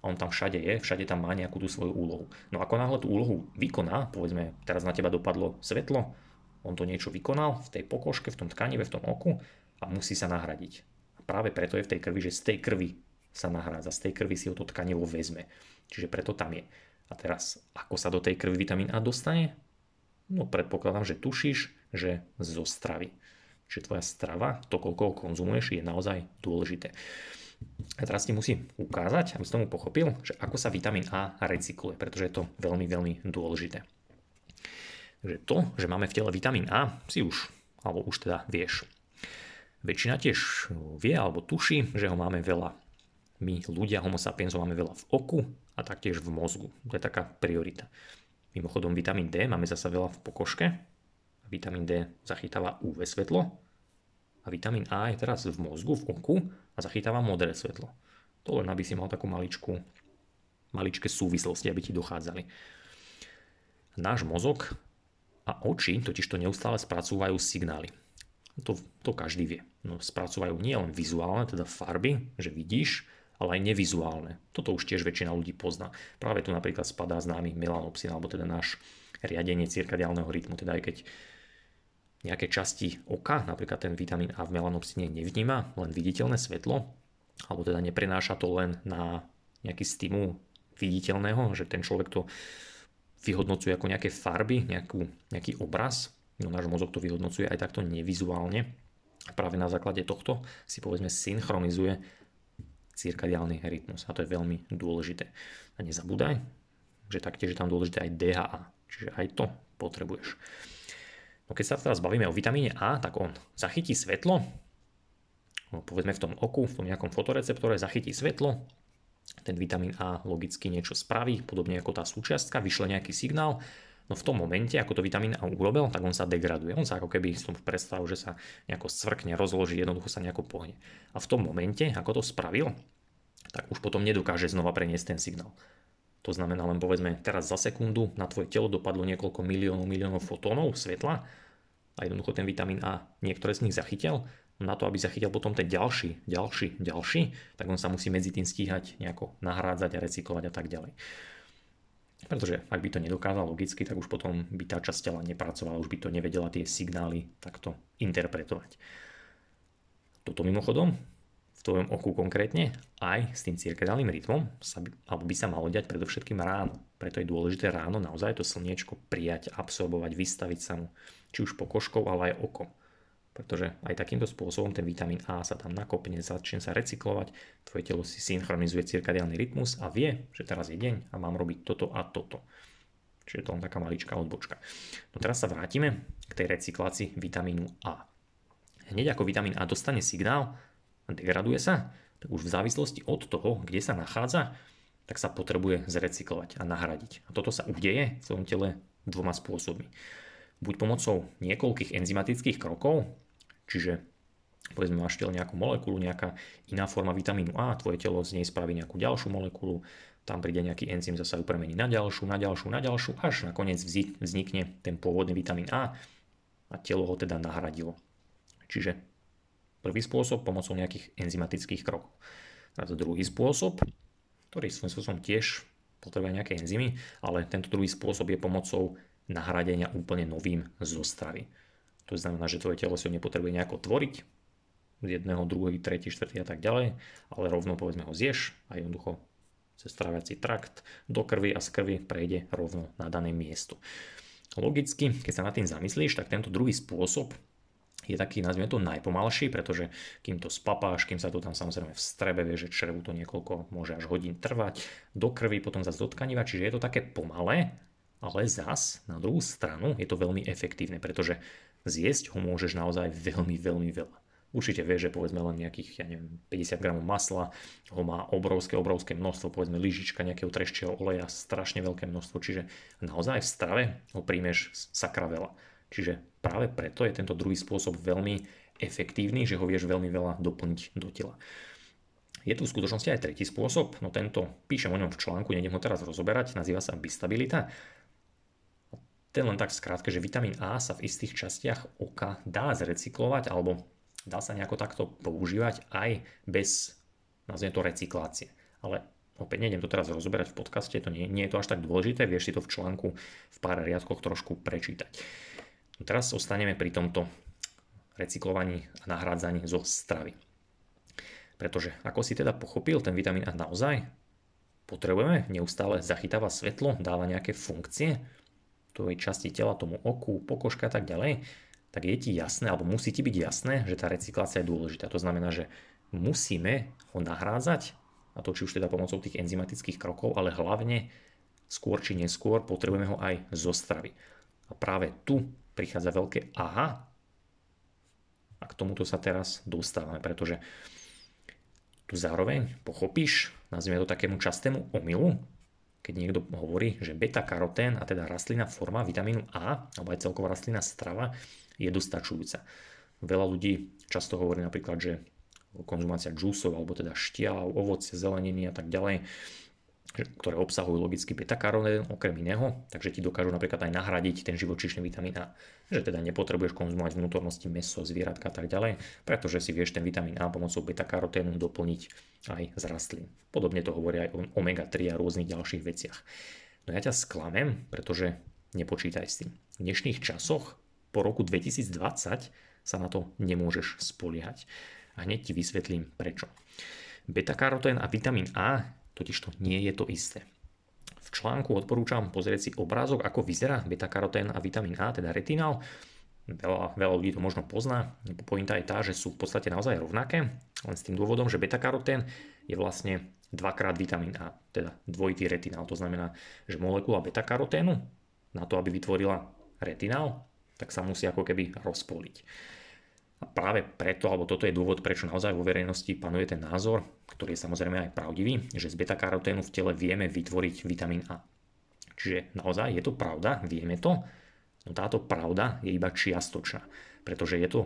A on tam všade je, všade tam má nejakú tú svoju úlohu. No ako náhle tú úlohu vykoná, povedzme teraz na teba dopadlo svetlo, on to niečo vykonal v tej pokožke, v tom tkanive, v tom oku a musí sa nahradiť. A práve preto je v tej krvi, že z tej krvi sa nahrádza, z tej krvi si ho to tkanivo vezme. Čiže preto tam je. A teraz, ako sa do tej krvi vitamín A dostane? No predpokladám, že tušíš, že zo stravy. Čiže tvoja strava, to koľko konzumuješ, je naozaj dôležité. A teraz ti musím ukázať, aby si tomu pochopil, že ako sa vitamín A recykluje, pretože je to veľmi, veľmi dôležité. Takže to, že máme v tele vitamín A, si už, alebo už teda vieš. Väčšina tiež vie alebo tuší, že ho máme veľa. My ľudia homo sapiens máme veľa v oku a taktiež v mozgu. To je taká priorita. Mimochodom vitamín D máme zasa veľa v pokožke, vitamín D zachytáva UV svetlo a vitamín A je teraz v mozgu, v oku a zachytáva modré svetlo. To len aby si mal takú maličku, maličké súvislosti, aby ti dochádzali. Náš mozog a oči totiž to neustále spracúvajú signály. To, to každý vie. No, spracúvajú nie len vizuálne, teda farby, že vidíš, ale aj nevizuálne. Toto už tiež väčšina ľudí pozná. Práve tu napríklad spadá známy melanopsin, alebo teda náš riadenie cirkadiálneho rytmu. Teda aj keď nejaké časti oka, napríklad ten vitamín A v melanopsine nevníma len viditeľné svetlo, alebo teda neprenáša to len na nejaký stimul viditeľného, že ten človek to vyhodnocuje ako nejaké farby, nejakú, nejaký obraz, no náš mozog to vyhodnocuje aj takto nevizuálne. A práve na základe tohto si povedzme synchronizuje cirkadiálny rytmus a to je veľmi dôležité. A nezabúdaj, že taktiež je tam dôležité aj DHA, čiže aj to potrebuješ. No keď sa teraz bavíme o vitamíne A, tak on zachytí svetlo, no povedzme v tom oku, v tom nejakom fotoreceptore zachytí svetlo, ten vitamín A logicky niečo spraví, podobne ako tá súčiastka, vyšle nejaký signál, no v tom momente, ako to vitamín A urobil, tak on sa degraduje. On sa ako keby som predstavil, že sa nejako svrkne, rozloží, jednoducho sa nejako pohne. A v tom momente, ako to spravil, tak už potom nedokáže znova preniesť ten signál. To znamená len povedzme teraz za sekundu na tvoje telo dopadlo niekoľko miliónov, miliónov fotónov svetla a jednoducho ten vitamín A niektoré z nich zachytil. Na to, aby zachytil potom ten ďalší, ďalší, ďalší, tak on sa musí medzi tým stíhať nejako nahrádzať a recyklovať a tak ďalej. Pretože ak by to nedokázal logicky, tak už potom by tá časť tela nepracovala, už by to nevedela tie signály takto interpretovať. Toto mimochodom v tvojom oku konkrétne, aj s tým cirkadiálnym rytmom sa alebo by sa malo diať predovšetkým ráno. Preto je dôležité ráno naozaj to slniečko prijať, absorbovať, vystaviť sa mu, či už pokožkou, ale aj okom. Pretože aj takýmto spôsobom ten vitamín A sa tam nakopne, začne sa recyklovať, tvoje telo si synchronizuje cirkadiálny rytmus a vie, že teraz je deň a mám robiť toto a toto. Čiže to len taká maličká odbočka. No teraz sa vrátime k tej recyklácii vitamínu A. Hneď ako vitamín A dostane signál, degraduje sa, tak už v závislosti od toho, kde sa nachádza, tak sa potrebuje zrecyklovať a nahradiť. A toto sa udeje v celom tele dvoma spôsobmi. Buď pomocou niekoľkých enzymatických krokov, čiže povedzme máš telo nejakú molekulu, nejaká iná forma vitamínu A, tvoje telo z nej spraví nejakú ďalšiu molekulu, tam príde nejaký enzym, zase ju premení na ďalšiu, na ďalšiu, na ďalšiu, až nakoniec vznikne ten pôvodný vitamín A a telo ho teda nahradilo. Čiže Prvý spôsob pomocou nejakých enzymatických krokov. A druhý spôsob, ktorý svojím spôsobom tiež potrebuje nejaké enzymy, ale tento druhý spôsob je pomocou nahradenia úplne novým zo stravy. To znamená, že tvoje telo si ho nepotrebuje nejako tvoriť z jedného, druhý, tretí, štvrtý a tak ďalej, ale rovno povedzme ho zješ a jednoducho cez traviaci trakt do krvi a z krvi prejde rovno na dané miesto. Logicky, keď sa nad tým zamyslíš, tak tento druhý spôsob je taký, nazvime to, najpomalší, pretože kým to spapáš, kým sa to tam samozrejme v strebe, vie, že črevu to niekoľko, môže až hodín trvať, do krvi, potom zase do tkaniva, čiže je to také pomalé, ale zas na druhú stranu je to veľmi efektívne, pretože zjesť ho môžeš naozaj veľmi, veľmi veľa. Určite vie, že povedzme len nejakých, ja neviem, 50 gramov masla, ho má obrovské, obrovské množstvo, povedzme lyžička nejakého treščieho oleja, strašne veľké množstvo, čiže naozaj v strave ho príjmeš sakra veľa. Čiže práve preto je tento druhý spôsob veľmi efektívny, že ho vieš veľmi veľa doplniť do tela. Je tu v skutočnosti aj tretí spôsob, no tento píšem o ňom v článku, nejdem ho teraz rozoberať, nazýva sa bistabilita. Ten len tak skrátke, že vitamín A sa v istých častiach oka dá zrecyklovať alebo dá sa nejako takto používať aj bez, nazviem to, recyklácie. Ale opäť nejdem to teraz rozoberať v podcaste, to nie, nie je to až tak dôležité, vieš si to v článku v pár riadkoch trošku prečítať. Teraz ostaneme pri tomto recyklovaní a nahrádzaní zo stravy. Pretože ako si teda pochopil, ten vitamín A naozaj potrebujeme, neustále zachytáva svetlo, dáva nejaké funkcie tvojej časti tela, tomu oku, pokožka a tak ďalej, tak je ti jasné, alebo musí ti byť jasné, že tá recyklácia je dôležitá. To znamená, že musíme ho nahrádzať, a to či už teda pomocou tých enzymatických krokov, ale hlavne skôr či neskôr potrebujeme ho aj zo stravy. A práve tu prichádza veľké aha. A k tomuto sa teraz dostávame, pretože tu zároveň pochopíš, nazvime to takému častému omylu, keď niekto hovorí, že beta-karotén, a teda rastlina forma vitamínu A, alebo aj celková rastlina strava, je dostačujúca. Veľa ľudí často hovorí napríklad, že konzumácia džúsov, alebo teda štiav, ovoce, zeleniny a tak ďalej, ktoré obsahujú logicky beta-karotén okrem iného, takže ti dokážu napríklad aj nahradiť ten živočíšny vitamín A. Že teda nepotrebuješ konzumovať vnútornosti meso, zvieratka a tak ďalej, pretože si vieš ten vitamín A pomocou beta-karoténu doplniť aj z rastlín. Podobne to hovorí aj o omega-3 a rôznych ďalších veciach. No ja ťa sklamem, pretože nepočítaj s tým. V dnešných časoch po roku 2020 sa na to nemôžeš spoliehať. A hneď ti vysvetlím prečo. Beta-karotén a vitamín A totiž to nie je to isté. V článku odporúčam pozrieť si obrázok, ako vyzerá beta-karotén a vitamín A, teda retinál. Veľa, veľa ľudí to možno pozná. Pointa je tá, že sú v podstate naozaj rovnaké, len s tým dôvodom, že beta-karotén je vlastne dvakrát vitamín A, teda dvojitý retinál. To znamená, že molekula beta-karoténu na to, aby vytvorila retinál, tak sa musí ako keby rozpoliť. A práve preto, alebo toto je dôvod, prečo naozaj vo verejnosti panuje ten názor, ktorý je samozrejme aj pravdivý, že z beta-karoténu v tele vieme vytvoriť vitamín A. Čiže naozaj je to pravda, vieme to, no táto pravda je iba čiastočná, pretože je to,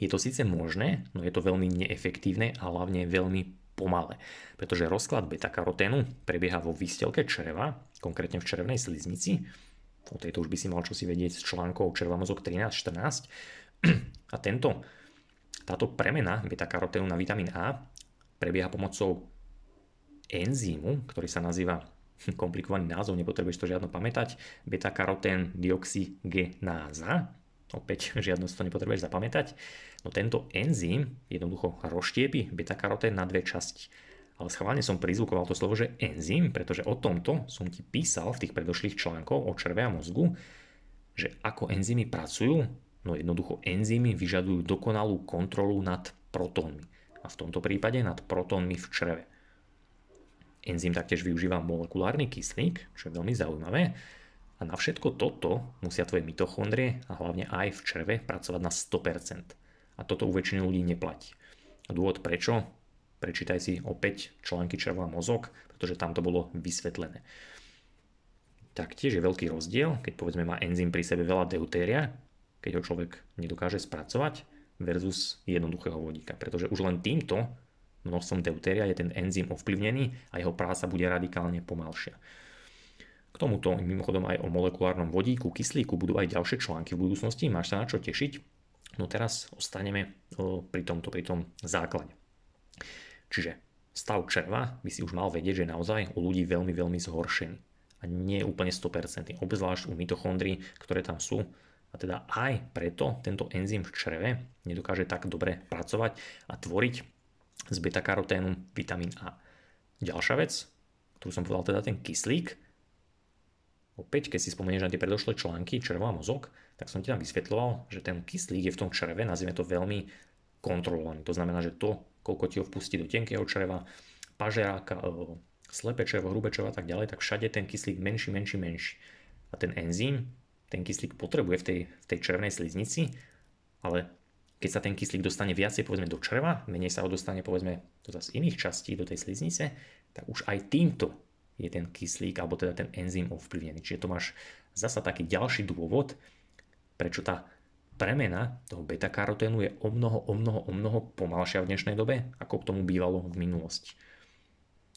je to síce možné, no je to veľmi neefektívne a hlavne veľmi pomalé, pretože rozklad beta-karoténu prebieha vo výstelke čreva, konkrétne v čerevnej sliznici, o tejto už by si mal čo si vedieť z článkov červa mozog 13-14, a tento, táto premena beta-karoténu na vitamín A prebieha pomocou enzýmu, ktorý sa nazýva komplikovaný názov, nepotrebuješ to žiadno pamätať, beta-karotén dioxygenáza, opäť žiadno to nepotrebuješ zapamätať, no tento enzym jednoducho rozštiepi beta-karotén na dve časti. Ale schválne som prizvukoval to slovo, že enzym, pretože o tomto som ti písal v tých predošlých článkoch o červe a mozgu, že ako enzymy pracujú, No jednoducho enzymy vyžadujú dokonalú kontrolu nad protónmi. A v tomto prípade nad protónmi v čreve. Enzym taktiež využíva molekulárny kyslík, čo je veľmi zaujímavé. A na všetko toto musia tvoje mitochondrie a hlavne aj v čreve pracovať na 100%. A toto u väčšiny ľudí neplatí. A dôvod prečo? Prečítaj si opäť články čreva a mozog, pretože tam to bolo vysvetlené. Taktiež je veľký rozdiel, keď povedzme má enzym pri sebe veľa deutéria, keď ho človek nedokáže spracovať versus jednoduchého vodíka. Pretože už len týmto množstvom deutéria je ten enzym ovplyvnený a jeho práca bude radikálne pomalšia. K tomuto mimochodom aj o molekulárnom vodíku, kyslíku budú aj ďalšie články v budúcnosti, máš sa na čo tešiť. No teraz ostaneme pri tomto, pri tom základe. Čiže stav červa by si už mal vedieť, že naozaj u ľudí veľmi, veľmi zhoršený. A nie úplne 100%. Obzvlášť u mitochondrií, ktoré tam sú, a teda aj preto tento enzym v čreve nedokáže tak dobre pracovať a tvoriť z beta-karoténu vitamín A. Ďalšia vec, ktorú som povedal, teda ten kyslík, opäť, keď si spomenieš na tie predošlé články červa a mozog, tak som ti tam vysvetloval, že ten kyslík je v tom čreve, nazvime to veľmi kontrolovaný. To znamená, že to, koľko ti ho vpustí do tenkého čreva, pažeráka, e, slepé črevo, hrubé črevo a tak ďalej, tak všade ten kyslík menší, menší, menší. A ten enzym, ten kyslík potrebuje v tej, v tej červenej sliznici, ale keď sa ten kyslík dostane viacej povedzme do čreva, menej sa ho dostane povedzme do z iných častí do tej sliznice, tak už aj týmto je ten kyslík alebo teda ten enzym ovplyvnený. Čiže to máš zasa taký ďalší dôvod, prečo tá premena toho beta-karoténu je o mnoho, o mnoho, o mnoho pomalšia v dnešnej dobe, ako k tomu bývalo v minulosti.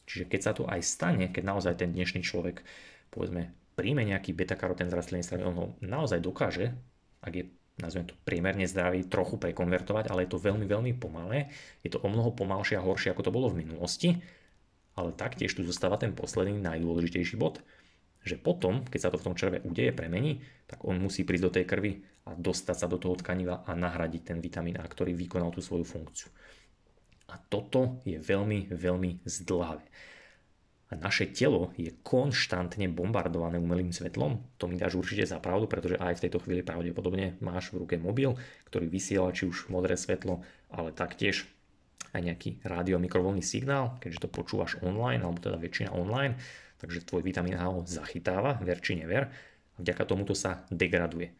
Čiže keď sa to aj stane, keď naozaj ten dnešný človek povedzme príjme nejaký beta-karotén z rastlinnej strany, on ho naozaj dokáže, ak je nazvem to priemerne zdravý, trochu prekonvertovať, ale je to veľmi, veľmi pomalé. Je to o mnoho pomalšie a horšie, ako to bolo v minulosti. Ale taktiež tu zostáva ten posledný najdôležitejší bod, že potom, keď sa to v tom červe udeje, premení, tak on musí prísť do tej krvi a dostať sa do toho tkaniva a nahradiť ten vitamín A, ktorý vykonal tú svoju funkciu. A toto je veľmi, veľmi zdlhavé. A naše telo je konštantne bombardované umelým svetlom. To mi dáš určite za pravdu, pretože aj v tejto chvíli pravdepodobne máš v ruke mobil, ktorý vysiela či už modré svetlo, ale taktiež aj nejaký rádio mikrovlnný signál, keďže to počúvaš online, alebo teda väčšina online, takže tvoj vitamín A ho zachytáva, ver či never, a vďaka tomuto sa degraduje.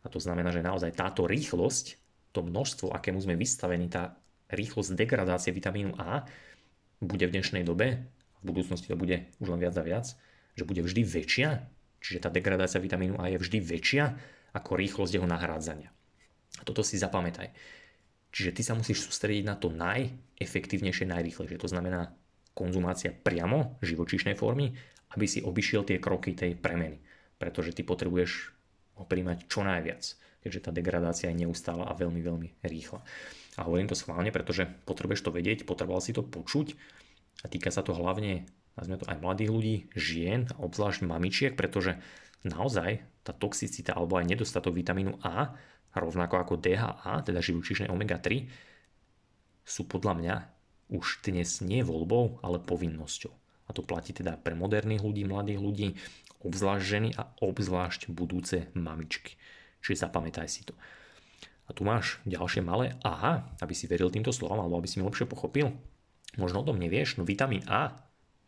A to znamená, že naozaj táto rýchlosť, to množstvo, akému sme vystavení, tá rýchlosť degradácie vitamínu A bude v dnešnej dobe v budúcnosti to bude už len viac a viac, že bude vždy väčšia, čiže tá degradácia vitamínu A je vždy väčšia ako rýchlosť jeho nahrádzania. A toto si zapamätaj. Čiže ty sa musíš sústrediť na to najefektívnejšie, najrýchlejšie. To znamená konzumácia priamo živočíšnej formy, aby si obišiel tie kroky tej premeny. Pretože ty potrebuješ ho príjmať čo najviac, keďže tá degradácia je neustála a veľmi, veľmi rýchla. A hovorím to schválne, pretože potrebuješ to vedieť, potreboval si to počuť a týka sa to hlavne, nazvime to aj mladých ľudí, žien, a obzvlášť mamičiek, pretože naozaj tá toxicita alebo aj nedostatok vitamínu A, rovnako ako DHA, teda živočíšnej omega-3, sú podľa mňa už dnes nie voľbou, ale povinnosťou. A to platí teda pre moderných ľudí, mladých ľudí, obzvlášť ženy a obzvlášť budúce mamičky. Čiže zapamätaj si to. A tu máš ďalšie malé aha, aby si veril týmto slovom, alebo aby si mi lepšie pochopil možno o tom nevieš, no vitamín A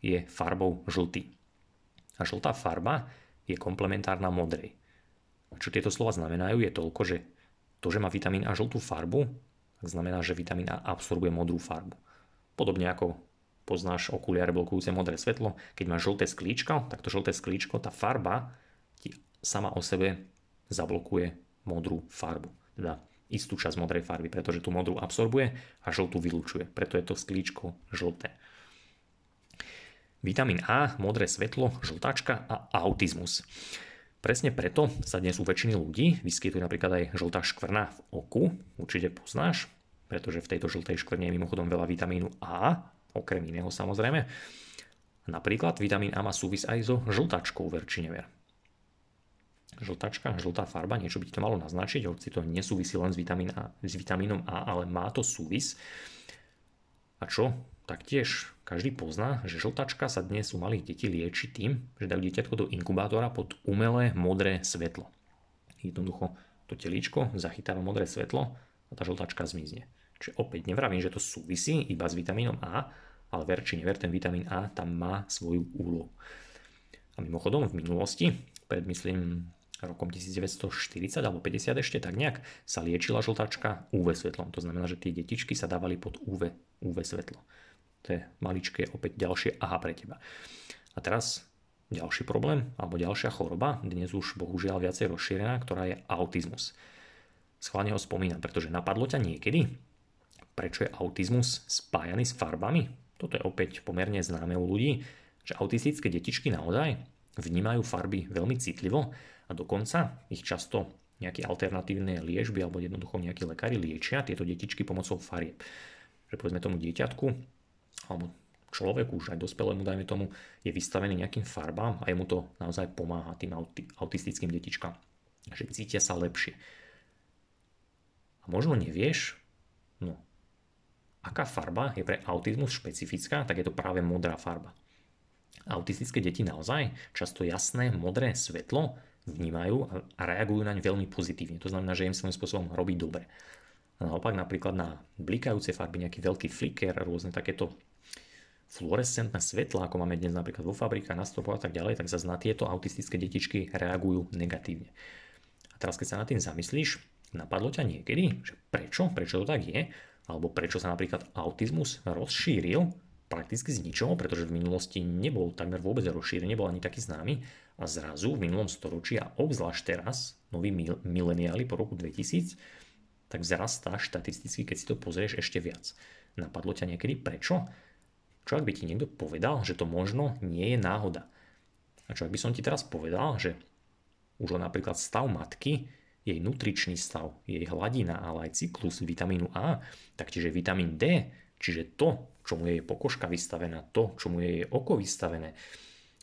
je farbou žltý. A žltá farba je komplementárna modrej. A čo tieto slova znamenajú je toľko, že to, že má vitamín A žltú farbu, tak znamená, že vitamín A absorbuje modrú farbu. Podobne ako poznáš okuliare blokujúce modré svetlo, keď máš žlté sklíčko, tak to žlté sklíčko, tá farba ti sama o sebe zablokuje modrú farbu. Teda istú časť modrej farby, pretože tú modrú absorbuje a žltú vylúčuje. Preto je to sklíčko žlté. Vitamín A, modré svetlo, žltačka a autizmus. Presne preto sa dnes u väčšiny ľudí vyskytuje napríklad aj žltá škvrna v oku, určite poznáš, pretože v tejto žltej škvrne je mimochodom veľa vitamínu A, okrem iného samozrejme. Napríklad vitamín A má súvis aj so žltačkou, ver či never žltačka, žltá farba, niečo by to malo naznačiť, hoci to nesúvisí len s, vitamín A, s vitamínom A, ale má to súvis. A čo? Taktiež každý pozná, že žltačka sa dnes u malých detí lieči tým, že dajú dieťatko do inkubátora pod umelé modré svetlo. Jednoducho to telíčko zachytáva modré svetlo a tá žltačka zmizne. Čiže opäť nevravím, že to súvisí iba s vitamínom A, ale ver či never, ten vitamín A tam má svoju úlohu. A mimochodom v minulosti, pred myslím rokom 1940 alebo 50 ešte tak nejak sa liečila žltačka UV svetlom. To znamená, že tie detičky sa dávali pod UV, UV svetlo. To je maličké opäť ďalšie aha pre teba. A teraz ďalší problém alebo ďalšia choroba, dnes už bohužiaľ viacej rozšírená, ktorá je autizmus. Schválne ho spomínam, pretože napadlo ťa niekedy, prečo je autizmus spájaný s farbami? Toto je opäť pomerne známe u ľudí, že autistické detičky naozaj vnímajú farby veľmi citlivo a dokonca ich často nejaké alternatívne liežby alebo jednoducho nejakí lekári liečia tieto detičky pomocou farieb. Že povedzme tomu dieťatku alebo človeku, už aj dospelému, dajme tomu, je vystavený nejakým farbám a jemu to naozaj pomáha tým autistickým detičkám. Že cítia sa lepšie. A možno nevieš, no, aká farba je pre autizmus špecifická, tak je to práve modrá farba. Autistické deti naozaj často jasné, modré svetlo vnímajú a reagujú naň veľmi pozitívne. To znamená, že im svojím spôsobom robí dobre. A naopak napríklad na blikajúce farby, nejaký veľký flicker, rôzne takéto fluorescentné svetla, ako máme dnes napríklad vo fabrikách, na stropoch a tak ďalej, tak zase na tieto autistické detičky reagujú negatívne. A teraz keď sa nad tým zamyslíš, napadlo ťa niekedy, že prečo, prečo to tak je, alebo prečo sa napríklad autizmus rozšíril prakticky z pretože v minulosti nebol takmer vôbec rozšírený, nebol ani taký známy a zrazu v minulom storočí a obzvlášť teraz, noví mileniáli po roku 2000, tak vzrastá štatisticky, keď si to pozrieš ešte viac. Napadlo ťa niekedy prečo? Čo ak by ti niekto povedal, že to možno nie je náhoda? A čo ak by som ti teraz povedal, že už napríklad stav matky, jej nutričný stav, jej hladina, ale aj cyklus vitamínu A, taktiež vitamín D, čiže to, čomu je pokožka vystavená, to, čomu je oko vystavené,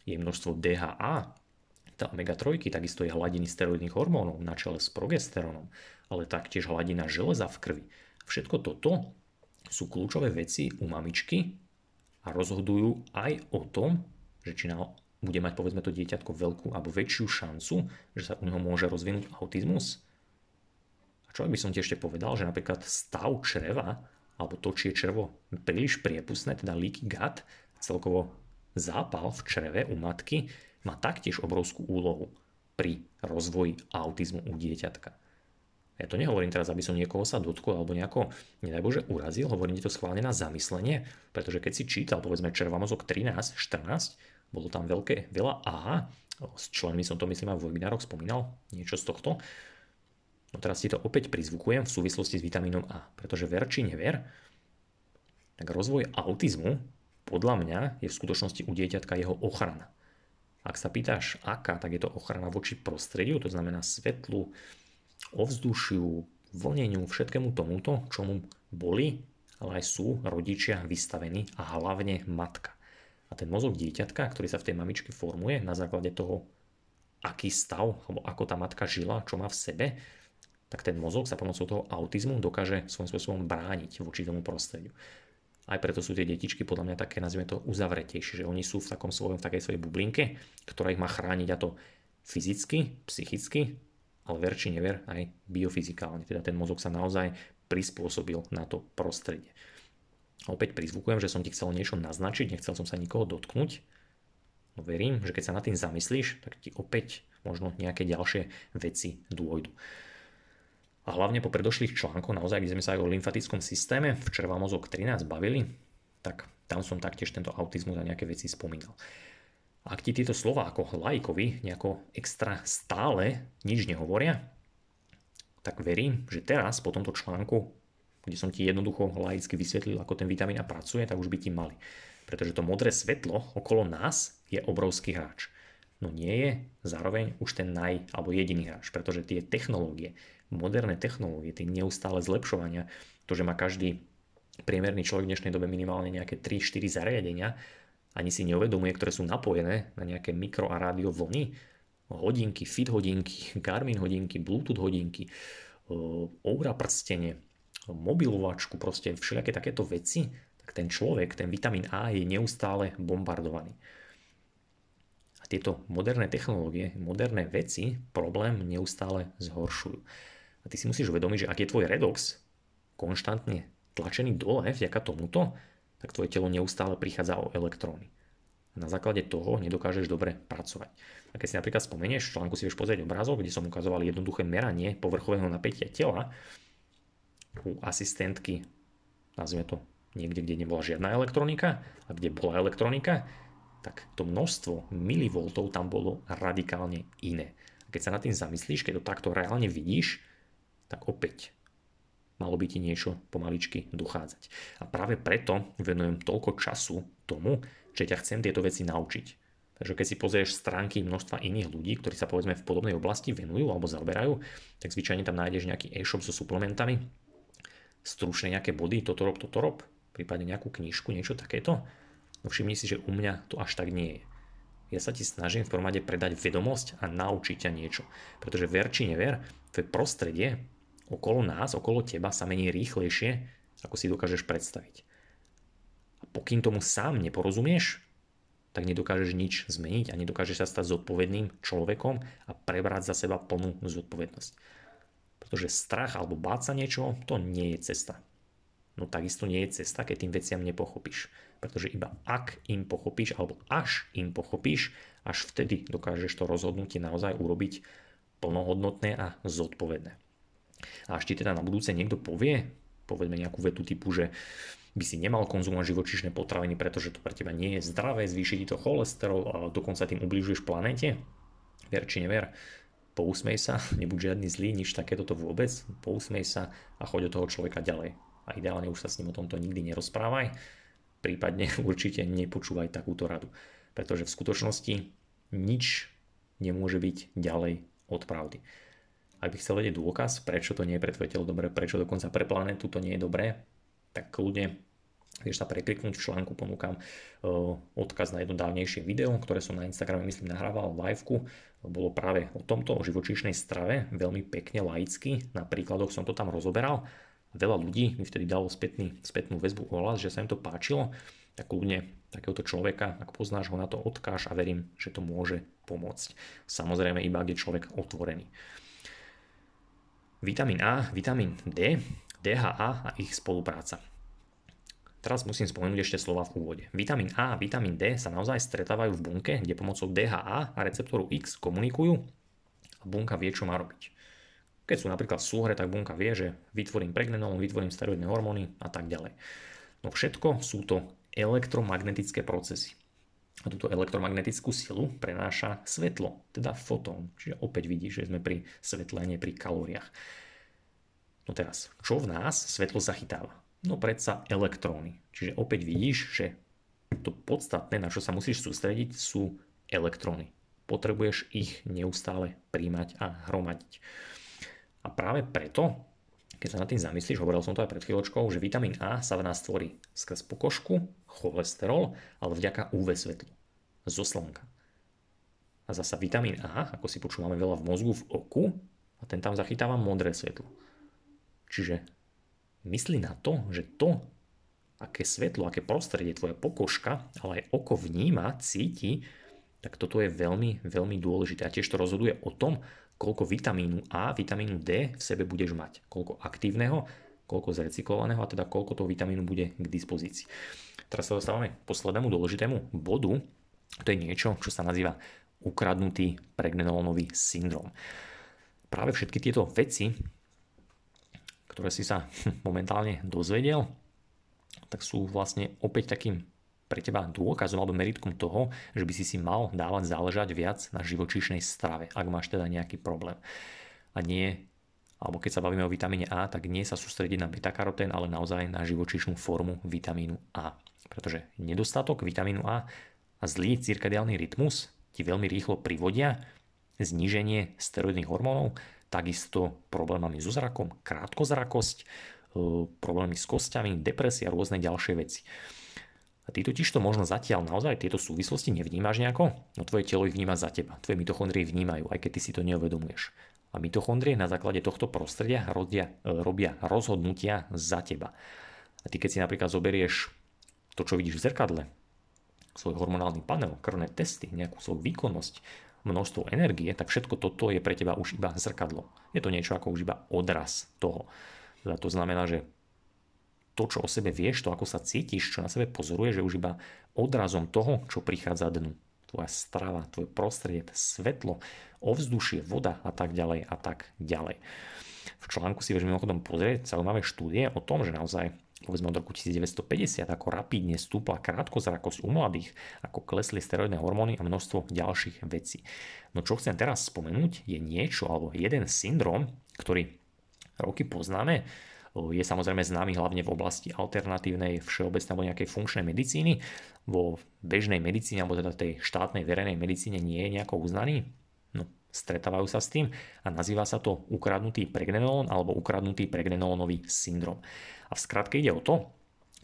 je množstvo DHA, tá omega-3, takisto je hladiny steroidných hormónov na čele s progesterónom, ale taktiež hladina železa v krvi. Všetko toto sú kľúčové veci u mamičky a rozhodujú aj o tom, že či na, bude mať povedzme to dieťatko veľkú alebo väčšiu šancu, že sa u neho môže rozvinúť autizmus. A čo by som ti ešte povedal, že napríklad stav čreva alebo to, či je červo príliš priepustné, teda leaky gut, celkovo zápal v čreve u matky, má taktiež obrovskú úlohu pri rozvoji autizmu u dieťatka. Ja to nehovorím teraz, aby som niekoho sa dotkol alebo nejako, nedaj Bože, urazil, hovorím ti to schválne na zamyslenie, pretože keď si čítal, povedzme, červa mozog 13, 14, bolo tam veľké, veľa A, s členmi som to myslím aj v webinároch spomínal, niečo z tohto, No teraz si to opäť prizvukujem v súvislosti s vitamínom A, pretože ver či never, tak rozvoj autizmu podľa mňa je v skutočnosti u dieťatka jeho ochrana. Ak sa pýtaš aká, tak je to ochrana voči prostrediu, to znamená svetlu, ovzdušiu, vlneniu, všetkému tomuto, čomu boli, ale aj sú rodičia vystavení a hlavne matka. A ten mozog dieťatka, ktorý sa v tej mamičke formuje na základe toho, aký stav, alebo ako tá matka žila, čo má v sebe, tak ten mozog sa pomocou toho autizmu dokáže svojím spôsobom brániť voči tomu prostrediu. Aj preto sú tie detičky podľa mňa také, nazvime to, uzavretejšie, že oni sú v takom svojom, v takej svojej bublinke, ktorá ich má chrániť a to fyzicky, psychicky, ale ver či never aj biofyzikálne. Teda ten mozog sa naozaj prispôsobil na to prostredie. Opäť prizvukujem, že som ti chcel niečo naznačiť, nechcel som sa nikoho dotknúť. No verím, že keď sa nad tým zamyslíš, tak ti opäť možno nejaké ďalšie veci dôjdu. A hlavne po predošlých článkoch, naozaj, kde sme sa aj o lymfatickom systéme v červa mozog 13 bavili, tak tam som taktiež tento autizmus a nejaké veci spomínal. Ak ti tieto slova ako lajkovi nejako extra stále nič nehovoria, tak verím, že teraz po tomto článku, kde som ti jednoducho laicky vysvetlil, ako ten vitamín A pracuje, tak už by ti mali. Pretože to modré svetlo okolo nás je obrovský hráč. No nie je zároveň už ten naj alebo jediný hráč, pretože tie technológie, moderné technológie, tie neustále zlepšovania, to, že má každý priemerný človek v dnešnej dobe minimálne nejaké 3-4 zariadenia, ani si neuvedomuje, ktoré sú napojené na nejaké mikro a rádio vlny, hodinky, fit hodinky, Garmin hodinky, Bluetooth hodinky, Oura prstenie, mobilovačku, proste všelijaké takéto veci, tak ten človek, ten vitamín A je neustále bombardovaný. A tieto moderné technológie, moderné veci problém neustále zhoršujú. A ty si musíš uvedomiť, že ak je tvoj redox konštantne tlačený dole vďaka tomuto, tak tvoje telo neustále prichádza o elektróny. Na základe toho nedokážeš dobre pracovať. A keď si napríklad spomenieš, v článku si vieš pozrieť obrázok, kde som ukazoval jednoduché meranie povrchového napätia tela u asistentky, nazvime to niekde, kde nebola žiadna elektronika a kde bola elektronika, tak to množstvo milivoltov tam bolo radikálne iné. A keď sa nad tým zamyslíš, keď to takto reálne vidíš, tak opäť malo by ti niečo pomaličky dochádzať. A práve preto venujem toľko času tomu, že ťa chcem tieto veci naučiť. Takže keď si pozrieš stránky množstva iných ľudí, ktorí sa povedzme v podobnej oblasti venujú alebo zaoberajú, tak zvyčajne tam nájdeš nejaký e-shop so suplementami, stručne nejaké body, toto rob, toto rob, prípadne nejakú knižku, niečo takéto. No všimni si, že u mňa to až tak nie je. Ja sa ti snažím v prvom predať vedomosť a naučiť ťa niečo. Pretože ver či never, to je prostredie, okolo nás, okolo teba sa mení rýchlejšie, ako si dokážeš predstaviť. A pokým tomu sám neporozumieš, tak nedokážeš nič zmeniť a nedokážeš sa stať zodpovedným človekom a prebrať za seba plnú zodpovednosť. Pretože strach alebo báť sa niečo, to nie je cesta. No takisto nie je cesta, keď tým veciam nepochopíš. Pretože iba ak im pochopíš, alebo až im pochopíš, až vtedy dokážeš to rozhodnutie naozaj urobiť plnohodnotné a zodpovedné. A ešte teda na budúce niekto povie, povedzme nejakú vetu typu, že by si nemal konzumovať živočíšne potraviny, pretože to pre teba nie je zdravé, zvýši ti to cholesterol a dokonca tým ubližuješ planéte. Ver či never, pousmej sa, nebuď žiadny zlý, nič takéto to vôbec, pousmej sa a choď od toho človeka ďalej. A ideálne už sa s ním o tomto nikdy nerozprávaj, prípadne určite nepočúvaj takúto radu. Pretože v skutočnosti nič nemôže byť ďalej od pravdy. Ak by chcel vedieť dôkaz, prečo to nie je pre tvoje telo dobré, prečo dokonca pre planetu to nie je dobré, tak kľudne vieš sa prekliknúť v článku, ponúkam odkaz na jedno dávnejšie video, ktoré som na Instagrame myslím nahrával liveku. Bolo práve o tomto, o živočíšnej strave, veľmi pekne laicky, na príkladoch som to tam rozoberal. Veľa ľudí mi vtedy dalo spätný, spätnú väzbu ohlas, že sa im to páčilo, tak kľudne takéhoto človeka, ak poznáš ho na to, odkáž a verím, že to môže pomôcť. Samozrejme iba, ak je človek otvorený. Vitamín A, vitamín D, DHA a ich spolupráca. Teraz musím spomenúť ešte slova v úvode. Vitamín A a vitamín D sa naozaj stretávajú v bunke, kde pomocou DHA a receptoru X komunikujú a bunka vie, čo má robiť. Keď sú napríklad súhre, tak bunka vie, že vytvorím pregnenolon, vytvorím steroidné hormóny a tak ďalej. No všetko sú to elektromagnetické procesy. A túto elektromagnetickú silu prenáša svetlo, teda fotón. Čiže opäť vidíš, že sme pri svetle, nie pri kalóriách. No teraz, čo v nás svetlo zachytáva? No predsa elektróny. Čiže opäť vidíš, že to podstatné, na čo sa musíš sústrediť, sú elektróny. Potrebuješ ich neustále príjmať a hromadiť. A práve preto, keď sa nad tým zamyslíš, hovoril som to aj pred chvíľočkou, že vitamín A sa v nás tvorí skrz pokožku, cholesterol, ale vďaka UV svetlu, zo slnka. A zasa vitamín A, ako si počúvame veľa v mozgu, v oku, a ten tam zachytáva modré svetlo. Čiže myslí na to, že to, aké svetlo, aké prostredie tvoja pokožka, ale aj oko vníma, cíti, tak toto je veľmi, veľmi dôležité. A tiež to rozhoduje o tom, koľko vitamínu A, vitamínu D v sebe budeš mať. Koľko aktívneho, koľko zrecyklovaného a teda koľko toho vitamínu bude k dispozícii. Teraz sa dostávame k poslednému dôležitému bodu. To je niečo, čo sa nazýva ukradnutý pregnenolonový syndrom. Práve všetky tieto veci, ktoré si sa momentálne dozvedel, tak sú vlastne opäť takým pre teba dôkazom alebo meritkom toho, že by si si mal dávať záležať viac na živočíšnej strave, ak máš teda nejaký problém. A nie, alebo keď sa bavíme o vitamíne A, tak nie sa sústrediť na beta-karotén, ale naozaj na živočíšnu formu vitamínu A. Pretože nedostatok vitamínu A a zlý cirkadiálny rytmus ti veľmi rýchlo privodia zníženie steroidných hormónov, takisto problémami so zrakom, krátkozrakosť, e, problémy s kostiami, depresia a rôzne ďalšie veci. A ty totiž to možno zatiaľ naozaj tieto súvislosti nevnímaš nejako, no tvoje telo ich vníma za teba. Tvoje mitochondrie vnímajú, aj keď ty si to neuvedomuješ. A mitochondrie na základe tohto prostredia robia, e, robia rozhodnutia za teba. A ty keď si napríklad zoberieš to, čo vidíš v zrkadle, svoj hormonálny panel, krvné testy, nejakú svoju výkonnosť, množstvo energie, tak všetko toto je pre teba už iba zrkadlo. Je to niečo ako už iba odraz toho. To znamená, že to, čo o sebe vieš, to, ako sa cítiš, čo na sebe pozoruješ, že už iba odrazom toho, čo prichádza dnu. Tvoja strava, tvoje prostredie, svetlo, ovzdušie, voda a tak ďalej a tak ďalej. V článku si vieš mimochodom pozrieť zaujímavé štúdie o tom, že naozaj povedzme od roku 1950, ako rapidne stúpla krátkozrakosť u mladých, ako klesli steroidné hormóny a množstvo ďalších vecí. No čo chcem teraz spomenúť je niečo alebo jeden syndrom, ktorý roky poznáme, je samozrejme známy hlavne v oblasti alternatívnej, všeobecnej alebo nejakej funkčnej medicíny. Vo bežnej medicíne alebo teda tej štátnej verejnej medicíne nie je nejako uznaný. No, stretávajú sa s tým a nazýva sa to ukradnutý pregnenolon alebo ukradnutý pregnenolonový syndrom. A v skratke ide o to,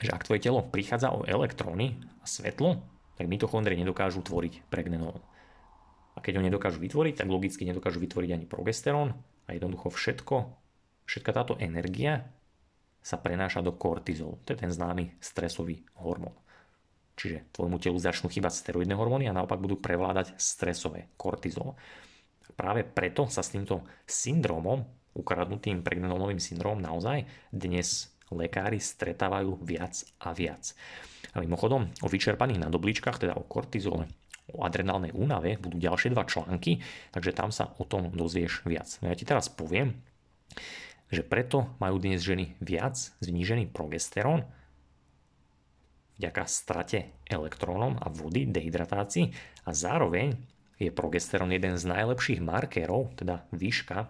že ak tvoje telo prichádza o elektróny a svetlo, tak mitochondrie nedokážu tvoriť pregnenolon. A keď ho nedokážu vytvoriť, tak logicky nedokážu vytvoriť ani progesterón a jednoducho všetko, všetka táto energia sa prenáša do kortizolu. To je ten známy stresový hormón. čiže tvojmu telu začnú chýbať steroidné hormóny a naopak budú prevládať stresové kortizol. Práve preto sa s týmto syndromom, ukradnutým pregnenolonovým syndromom naozaj dnes lekári stretávajú viac a viac. A mimochodom, o vyčerpaných nadobličkách, teda o kortizole, o adrenálnej únave budú ďalšie dva články, takže tam sa o tom dozvieš viac. No ja ti teraz poviem, že preto majú dnes ženy viac znížený progesterón vďaka strate elektrónom a vody, dehydratácii a zároveň je progesterón jeden z najlepších markerov, teda výška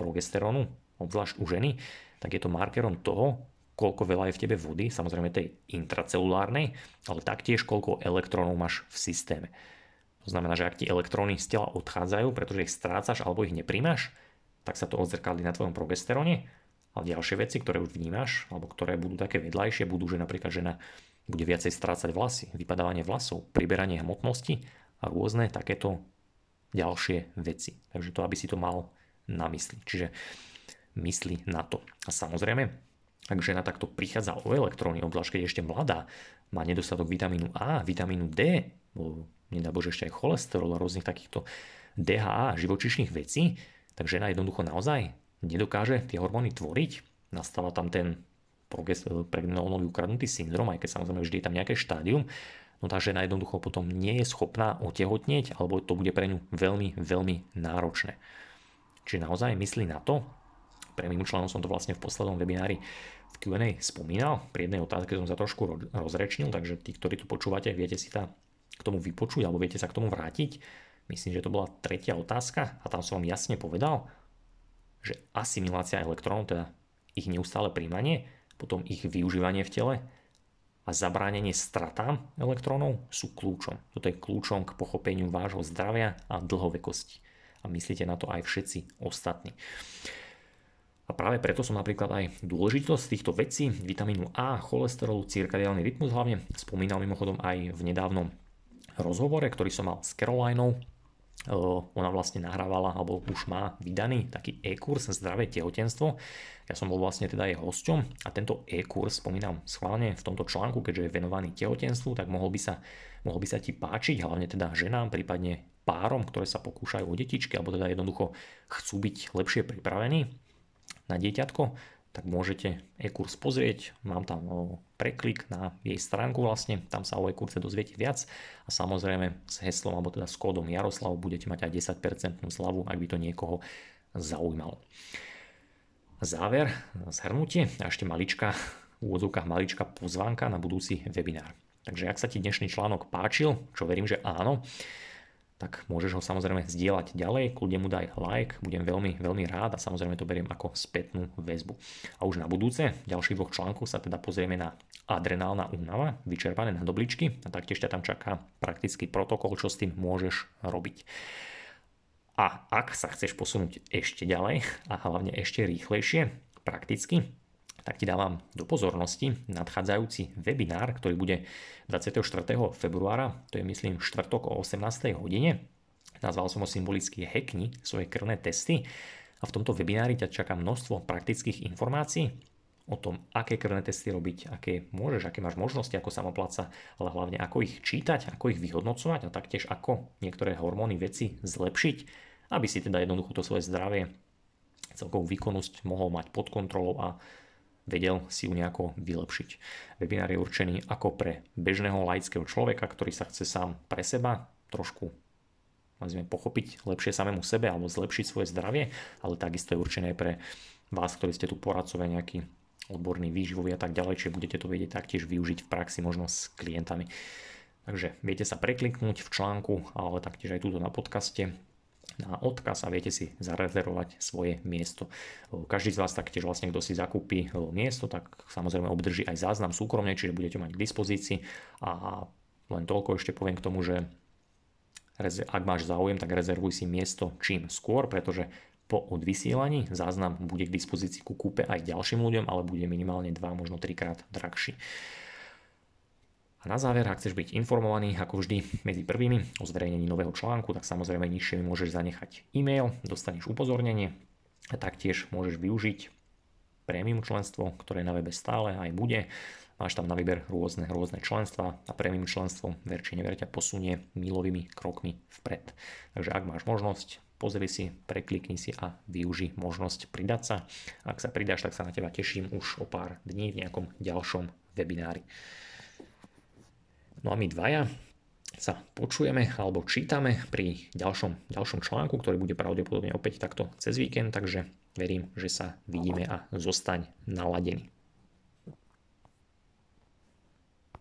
progesterónu, obzvlášť u ženy, tak je to markerom toho, koľko veľa je v tebe vody, samozrejme tej intracelulárnej, ale taktiež koľko elektrónov máš v systéme. To znamená, že ak ti elektróny z tela odchádzajú, pretože ich strácaš alebo ich nepríjmaš, tak sa to odzrkadlí na tvojom progesteróne. A ďalšie veci, ktoré už vnímaš, alebo ktoré budú také vedľajšie, budú, že napríklad žena bude viacej strácať vlasy, vypadávanie vlasov, priberanie hmotnosti a rôzne takéto ďalšie veci. Takže to, aby si to mal na mysli. Čiže mysli na to. A samozrejme, ak žena takto prichádza o elektróny, obzvlášť keď ešte mladá, má nedostatok vitamínu A, vitamínu D, nedá Bože ešte aj cholesterol a rôznych takýchto DHA, živočišných vecí, tak žena jednoducho naozaj nedokáže tie hormóny tvoriť. Nastáva tam ten pregnenolonový ukradnutý syndrom, aj keď samozrejme vždy je tam nejaké štádium, no tá žena jednoducho potom nie je schopná otehotnieť, alebo to bude pre ňu veľmi, veľmi náročné. Čiže naozaj myslí na to, pre mým členom som to vlastne v poslednom webinári v Q&A spomínal. Pri jednej otázke som sa trošku rozrečnil, takže tí, ktorí tu počúvate, viete si sa k tomu vypočuť alebo viete sa k tomu vrátiť. Myslím, že to bola tretia otázka a tam som vám jasne povedal, že asimilácia elektrónov, teda ich neustále príjmanie, potom ich využívanie v tele a zabránenie stratám elektrónov sú kľúčom. Toto je kľúčom k pochopeniu vášho zdravia a dlhovekosti. A myslíte na to aj všetci ostatní. A práve preto som napríklad aj dôležitosť týchto vecí, vitamínu A, cholesterolu, cirkadiálny rytmus hlavne, spomínal mimochodom aj v nedávnom rozhovore, ktorý som mal s Carolineou. Ona vlastne nahrávala, alebo už má vydaný taký e-kurs Zdravé tehotenstvo. Ja som bol vlastne teda jej hosťom a tento e-kurs spomínam schválne v tomto článku, keďže je venovaný tehotenstvu, tak mohol by sa, mohol by sa ti páčiť, hlavne teda ženám, prípadne párom, ktoré sa pokúšajú o detičky, alebo teda jednoducho chcú byť lepšie pripravení na dieťatko, tak môžete e-kurs pozrieť. Mám tam preklik na jej stránku vlastne, tam sa o e-kurse dozviete viac a samozrejme s heslom alebo teda s kódom Jaroslav budete mať aj 10% slavu, ak by to niekoho zaujímalo. Záver, zhrnutie a ešte malička, v úvodzovkách malička pozvánka na budúci webinár. Takže ak sa ti dnešný článok páčil, čo verím, že áno, tak môžeš ho samozrejme zdieľať ďalej, kľudne mu daj like, budem veľmi, veľmi rád a samozrejme to beriem ako spätnú väzbu. A už na budúce, v ďalších dvoch článkoch sa teda pozrieme na adrenálna únava, vyčerpané na dobličky a taktiež ťa tam čaká praktický protokol, čo s tým môžeš robiť. A ak sa chceš posunúť ešte ďalej a hlavne ešte rýchlejšie, prakticky, tak ti dávam do pozornosti nadchádzajúci webinár, ktorý bude 24. februára, to je myslím štvrtok o 18. hodine. Nazval som ho symbolicky Hackni svoje krvné testy a v tomto webinári ťa čaká množstvo praktických informácií o tom, aké krvné testy robiť, aké môžeš, aké máš možnosti ako samoplaca, ale hlavne ako ich čítať, ako ich vyhodnocovať a taktiež ako niektoré hormóny veci zlepšiť, aby si teda jednoducho to svoje zdravie, celkovú výkonnosť mohol mať pod kontrolou a vedel si ju nejako vylepšiť. Webinár je určený ako pre bežného laického človeka, ktorý sa chce sám pre seba trošku nazvime, pochopiť lepšie samému sebe alebo zlepšiť svoje zdravie, ale takisto je určené pre vás, ktorí ste tu poradcovia nejaký odborný výživový a tak ďalej, čiže budete to vedieť taktiež využiť v praxi možno s klientami. Takže viete sa prekliknúť v článku, ale taktiež aj túto na podcaste na odkaz a viete si zarezervovať svoje miesto. Každý z vás taktiež vlastne, kto si zakúpi miesto, tak samozrejme obdrží aj záznam súkromne, čiže budete mať k dispozícii a len toľko ešte poviem k tomu, že ak máš záujem, tak rezervuj si miesto čím skôr, pretože po odvysielaní záznam bude k dispozícii ku kúpe aj ďalším ľuďom, ale bude minimálne 2, možno 3 krát drahší. A na záver, ak chceš byť informovaný, ako vždy, medzi prvými o zverejnení nového článku, tak samozrejme nižšie mi môžeš zanechať e-mail, dostaneš upozornenie a taktiež môžeš využiť premium členstvo, ktoré na webe stále aj bude. Máš tam na výber rôzne, rôzne členstva a premium členstvo, ver či never, ťa posunie milovými krokmi vpred. Takže ak máš možnosť, pozri si, preklikni si a využi možnosť pridať sa. Ak sa pridáš, tak sa na teba teším už o pár dní v nejakom ďalšom webinári. No a my dvaja sa počujeme alebo čítame pri ďalšom, ďalšom článku, ktorý bude pravdepodobne opäť takto cez víkend, takže verím, že sa vidíme a zostaň naladený.